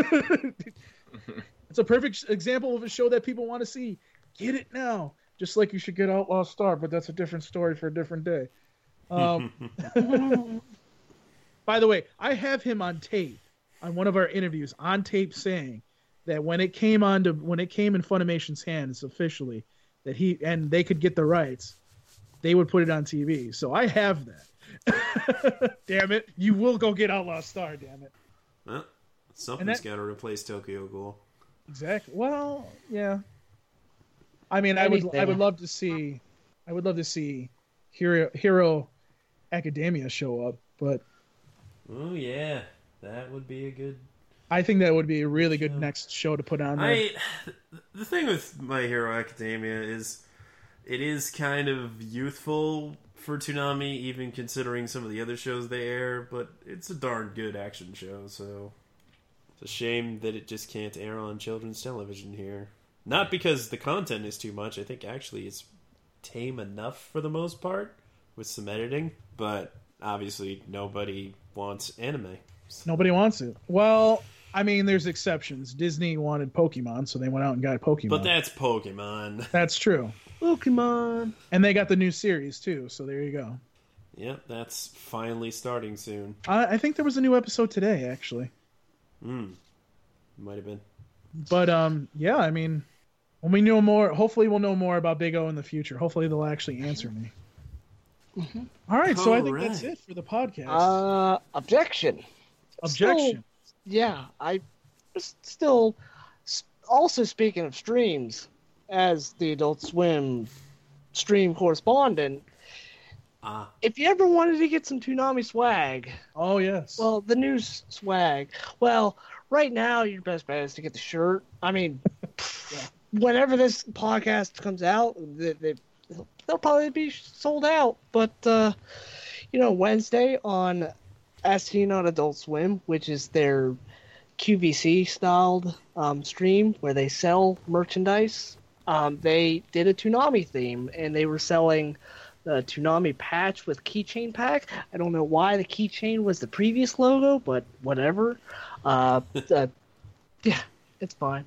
it's a perfect example of a show that people want to see. Get it now. Just like you should get Outlaw Star, but that's a different story for a different day. Um, by the way, I have him on tape on one of our interviews on tape saying that when it came on to when it came in Funimation's hands officially that he and they could get the rights, they would put it on TV. So I have that. damn it, you will go get Outlaw Star. Damn it. Well, something's got to replace Tokyo Ghoul. Exactly. Well, yeah. I mean, I would I would love to see I would love to see Hero Hero Academia show up, but Oh yeah, that would be a good. I think that would be a really good next show to put on there. I the thing with My Hero Academia is it is kind of youthful for Toonami, even considering some of the other shows they air. But it's a darn good action show, so it's a shame that it just can't air on children's television here. Not because the content is too much. I think actually it's tame enough for the most part with some editing, but obviously nobody wants anime. Nobody wants it. Well, I mean, there's exceptions. Disney wanted Pokemon, so they went out and got Pokemon. But that's Pokemon. that's true. Pokemon. And they got the new series too, so there you go. Yep, that's finally starting soon. I, I think there was a new episode today, actually. Hmm. Might have been. But um, yeah, I mean, when we know more, hopefully we'll know more about Big O in the future. Hopefully they'll actually answer me. All right, so I think that's it for the podcast. Uh, objection. Objection. Yeah, I s- still. Also, speaking of streams, as the Adult Swim stream correspondent, Ah, If you ever wanted to get some Toonami swag, Oh yes. well, the new swag. Well, right now your best bet is to get the shirt. I mean, whenever this podcast comes out, they, they, they'll probably be sold out. But uh, you know, Wednesday on As Seen on Adult Swim, which is their QVC styled um, stream where they sell merchandise, um, they did a Toonami theme and they were selling the Toonami patch with keychain pack. I don't know why the keychain was the previous logo, but whatever. Uh, uh, yeah, it's fine.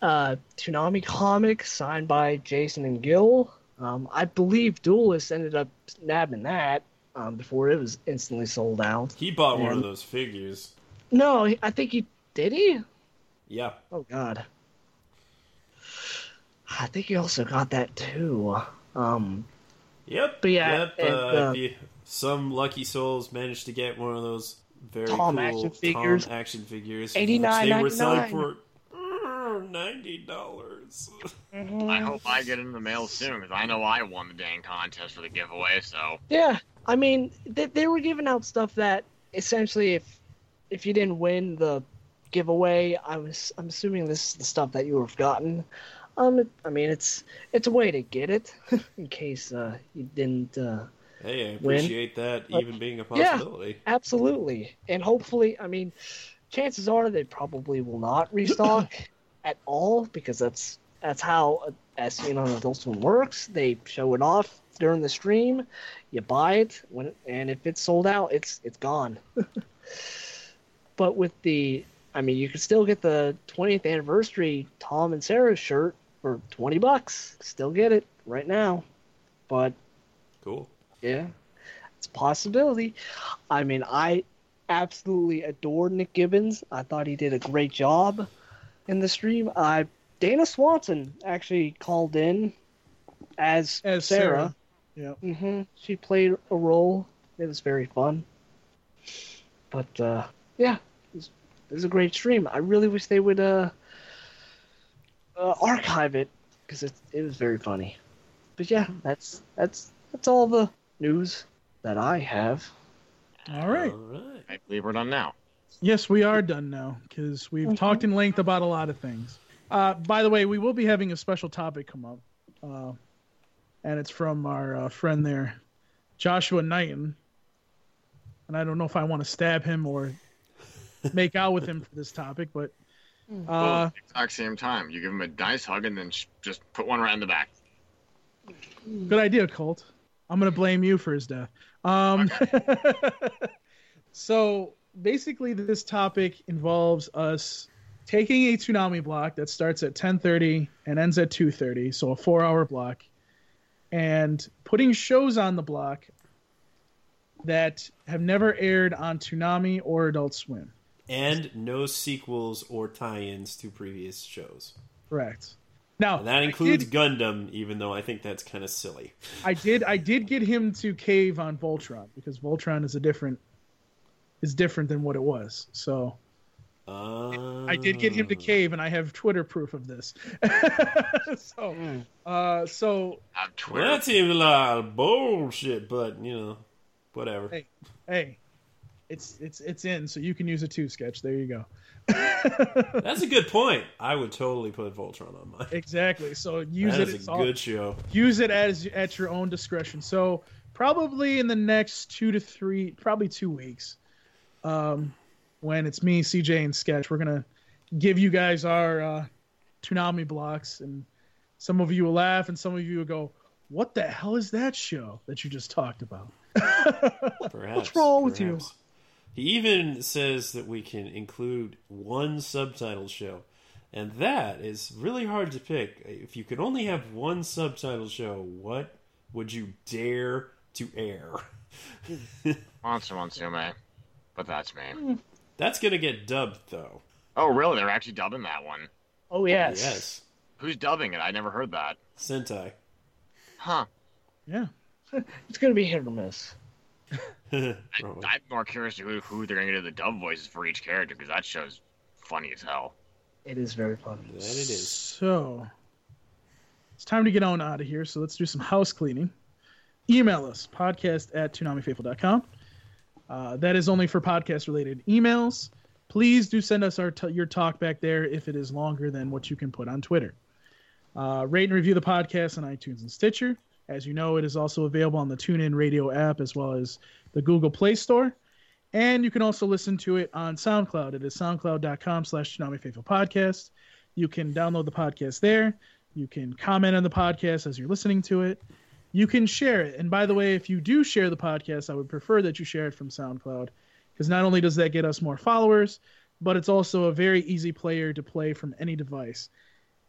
Uh, Toonami comic signed by Jason and Gil. Um, I believe Duelist ended up nabbing that um, before it was instantly sold out. he bought one of those figures. No, I think he did he. Yeah. Oh God. I think he also got that too. Um, Yep. But yeah, Yep. and, uh, uh, some lucky souls managed to get one of those very Tom cool action figures. Tom action figures. $89.99. They were selling for ninety dollars. I hope I get in the mail soon because I know I won the dang contest for the giveaway. So Yeah, I mean, they, they were giving out stuff that essentially, if if you didn't win the giveaway, I was I'm assuming this is the stuff that you would have gotten. Um, it- I mean, it's it's a way to get it in case uh, you didn't. Uh, Hey, I Win. appreciate that Uh, even being a possibility. yeah. possibility. absolutely, and hopefully, I mean, chances are they probably will not restock at all because that's that's how as seen on Adult Swim works. They show it off during the stream, you buy it when, and if it's sold out, it's it's gone. but with the, I mean, you can still get the 20th anniversary Tom and Sarah shirt for 20 bucks. Still get it right now, but Cool. yeah, it's a possibility. I mean, I absolutely adored Nick Gibbons. I thought he did a great job in the stream. Uh, Dana Swanson actually called in as, As Sarah. Sarah. hmm She played a role. It was very fun. But uh, yeah, it was, it was a great stream. I really wish they would uh, uh, archive it because it it was very funny. But yeah, that's that's that's all the news that I have. All right. All right. I believe we're done now. Yes, we are done now because we've Mhm. talked in length about a lot of things. Uh, by the way, we will be having a special topic come up, uh, and it's from our uh, friend there, Joshua Knighton. And I don't know if I want to stab him or make out with him for this topic, but Well, uh, at exact same time, you give him a nice hug and then sh- just put one right in the back. good idea, Colt. I'm gonna blame you for his death. Um, so basically, this topic involves us taking a Toonami block that starts at 10:30 and ends at 2:30, so a four-hour block, and putting shows on the block that have never aired on Toonami or Adult Swim. And no sequels or tie-ins to previous shows. Correct. Now And that includes did- Gundam, even though I think that's kind of silly. I did I did get him to cave on Voltron because Voltron is a different is different than what it was. So Uh, I did get him to cave, and I have Twitter proof of this. so, uh, so Have Well, Twitter. that seems a lot of bullshit, but you know, whatever. Hey. hey, it's it's it's in, so you can use it too. Sketch. There you go. That's a good point. I would totally put Voltron on mine. exactly. So use That it. is it's a all- good show. use it as at your own discretion. So probably in the next two to three, probably two weeks, um, when it's me, CJ, and Sketch, we're gonna give you guys our uh, Toonami blocks, and some of you will laugh, and some of you will go, "What the hell is that show that you just talked about?" Perhaps. wrong with you? He even says that we can include one subtitle show, and that is really hard to pick. If you could only have one subtitle show, what would you dare to air? Monster Musume. But that's me. That's gonna get dubbed though. Oh, really? They're actually dubbing that one. Oh yes. Yes, Who's dubbing it? I never heard that. Sentai. Huh. Yeah. It's gonna be hit or miss. Probably. I'm more curious to who, who they're going to do the dub voices for each character because that show's funny as hell. It is very funny. that it is. So it's time to get on out of here. So let's do some house cleaning. email us podcast at toonamifaithful.com. Uh, that is only for podcast related emails. Please do send us our t- your talk back there if it is longer than what you can put on Twitter. Uh, rate and review the podcast on iTunes and Stitcher. As you know, it is also available on the TuneIn Radio app as well as the Google Play Store. And you can also listen to it on SoundCloud. It is soundcloud.com slash Toonami Faithful Podcast. You can download the podcast there. You can comment on the podcast as you're listening to it. You can share it. And by the way, if you do share the podcast, I would prefer that you share it from SoundCloud because not only does that get us more followers, but it's also a very easy player to play from any device.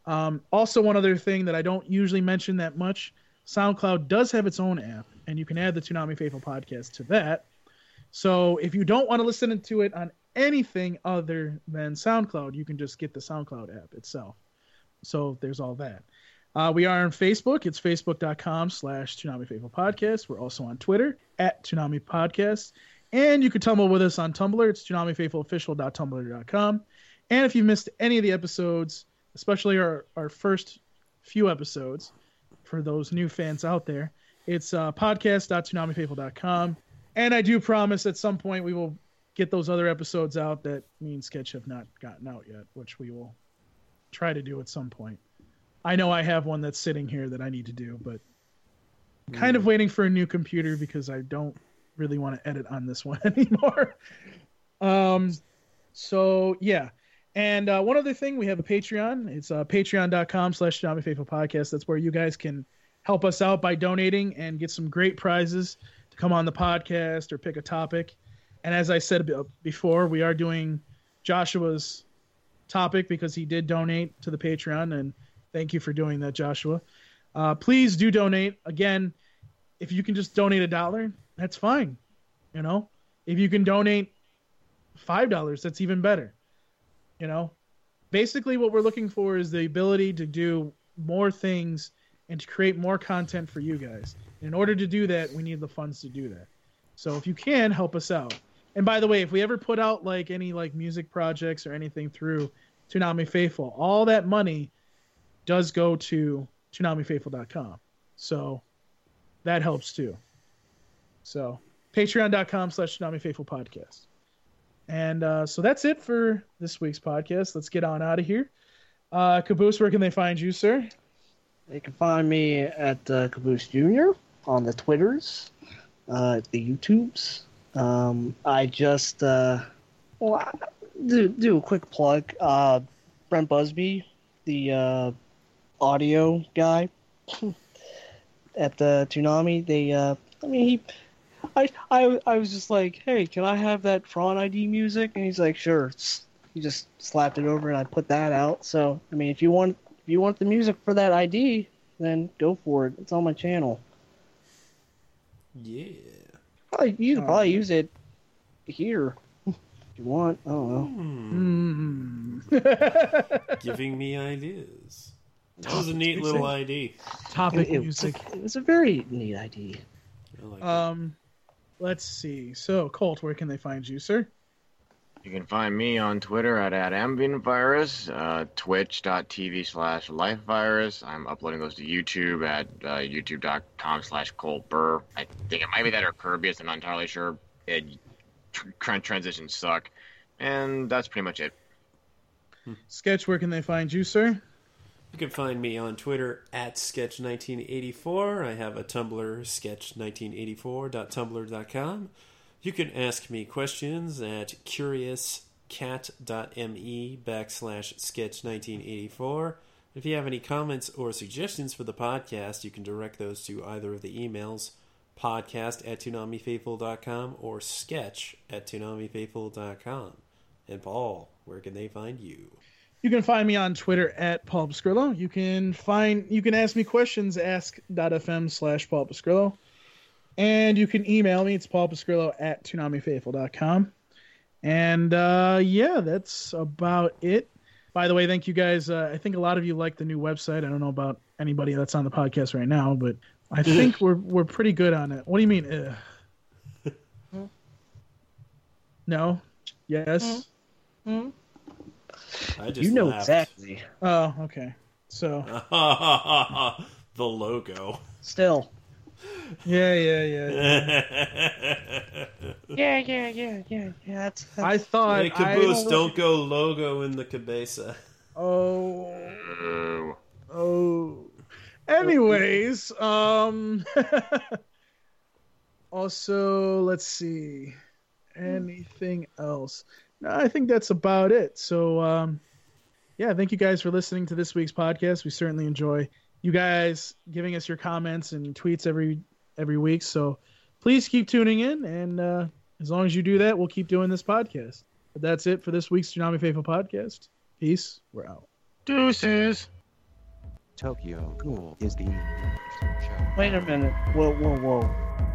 Um, also, one other thing that I don't usually mention that much SoundCloud does have its own app, and you can add the Toonami Faithful podcast to that. So if you don't want to listen to it on anything other than SoundCloud, you can just get the SoundCloud app itself. So there's all that. Uh, we are on Facebook. It's facebook.com slash Toonami Faithful Podcast. We're also on Twitter at Toonami Podcast. And you can tumble with us on Tumblr. It's ToonamiFaithfulOfficial.tumblr.com. And if you missed any of the episodes, especially our, our first few episodes, for those new fans out there, it's uh, podcast.toonamifaithful.com. And I do promise at some point we will get those other episodes out that me and Sketch have not gotten out yet, which we will try to do at some point. I know I have one that's sitting here that I need to do, but I'm kind of waiting for a new computer because I don't really want to edit on this one anymore. um, so yeah. And uh, one other thing, we have a Patreon. It's uh, patreon.com slash Toonami Faithful Podcast. That's where you guys can help us out by donating and get some great prizes to come on the podcast or pick a topic. And as I said before, we are doing Joshua's topic because he did donate to the Patreon. And thank you for doing that, Joshua. Uh, please do donate. Again, if you can just donate a dollar, that's fine. You know, if you can donate five dollars, that's even better. You know, basically what we're looking for is the ability to do more things and to create more content for you guys. And In order to do that, we need the funds to do that. So if you can help us out. And by the way, if we ever put out like any like music projects or anything through Toonami Faithful, all that money does go to ToonamiFaithful.com. So that helps too. So patreon.com slash Toonami Faithful Podcast. And uh, so that's it for this week's podcast. Let's get on out of here. Uh, Caboose, where can they find you, sir? They can find me at uh, Caboose Jr. on the Twitters, uh, the YouTubes. Um, I just uh, well, I- do do a quick plug. Uh, Brent Busby, the uh, audio guy at the Toonami. They, uh, I mean, he, I, I, I was just like, hey, can I have that Prawn ID music? And he's like, sure. He just slapped it over, and I put that out. So, I mean, if you want, if you want the music for that ID, then go for it. It's on my channel. Yeah. Probably, you can Oh. probably use it here if you want. I don't know. Mm. Giving me ideas. That was a neat little ID. Topic It, it, was a, music. it was a very neat ID. I like it. Um, let's see. So, Colt, where can they find you, sir? You can find me on Twitter at, at AmbientVirus, uh, twitch.tv slash lifevirus. I'm uploading those to YouTube at uh, youtube.com slash Colt Burr. I think it might be that or Kirbyus, I'm not entirely sure. It, tr- tr- transitions suck. And that's pretty much it. Sketch, where can they find you, sir? You can find me on Twitter at Sketch1984. I have a Tumblr, sketch1984.tumblr.com. You can ask me questions at curiouscat.me backslash sketch1984. If you have any comments or suggestions for the podcast, you can direct those to either of the emails podcast at ToonamiFaithful.com or sketch at ToonamiFaithful.com. And Paul, where can they find you? You can find me on Twitter at Paul Pascrillo. You can find you can ask me questions, ask.fm slash Paul Pascrillo. And you can email me, it's Paul Pascrillo at ToonamiFaithful.com. And uh, yeah, that's about it. By the way, thank you guys. Uh, I think a lot of you like the new website. I don't know about anybody that's on the podcast right now, but I think we're we're pretty good on it. What do you mean? Ugh? no. Yes. I just You know laughed. exactly. Oh, okay. So the logo. Still, Yeah, yeah, yeah. Yeah, yeah, yeah, yeah, yeah. That's, that's I thought. hey, I- Caboose, don't go logo in the cabeza. Oh. Oh. Oh. Anyways, um also let's see. Anything else? No, I think that's about it. So um yeah, thank you guys for listening to this week's podcast. We certainly enjoy you guys giving us your comments and tweets every every week. So please keep tuning in and uh as long as you do that, we'll keep doing this podcast. But that's it for this week's Toonami Faithful podcast. Peace. We're out. Deuces. Tokyo Ghoul is the. Wait a minute. Whoa, whoa, whoa.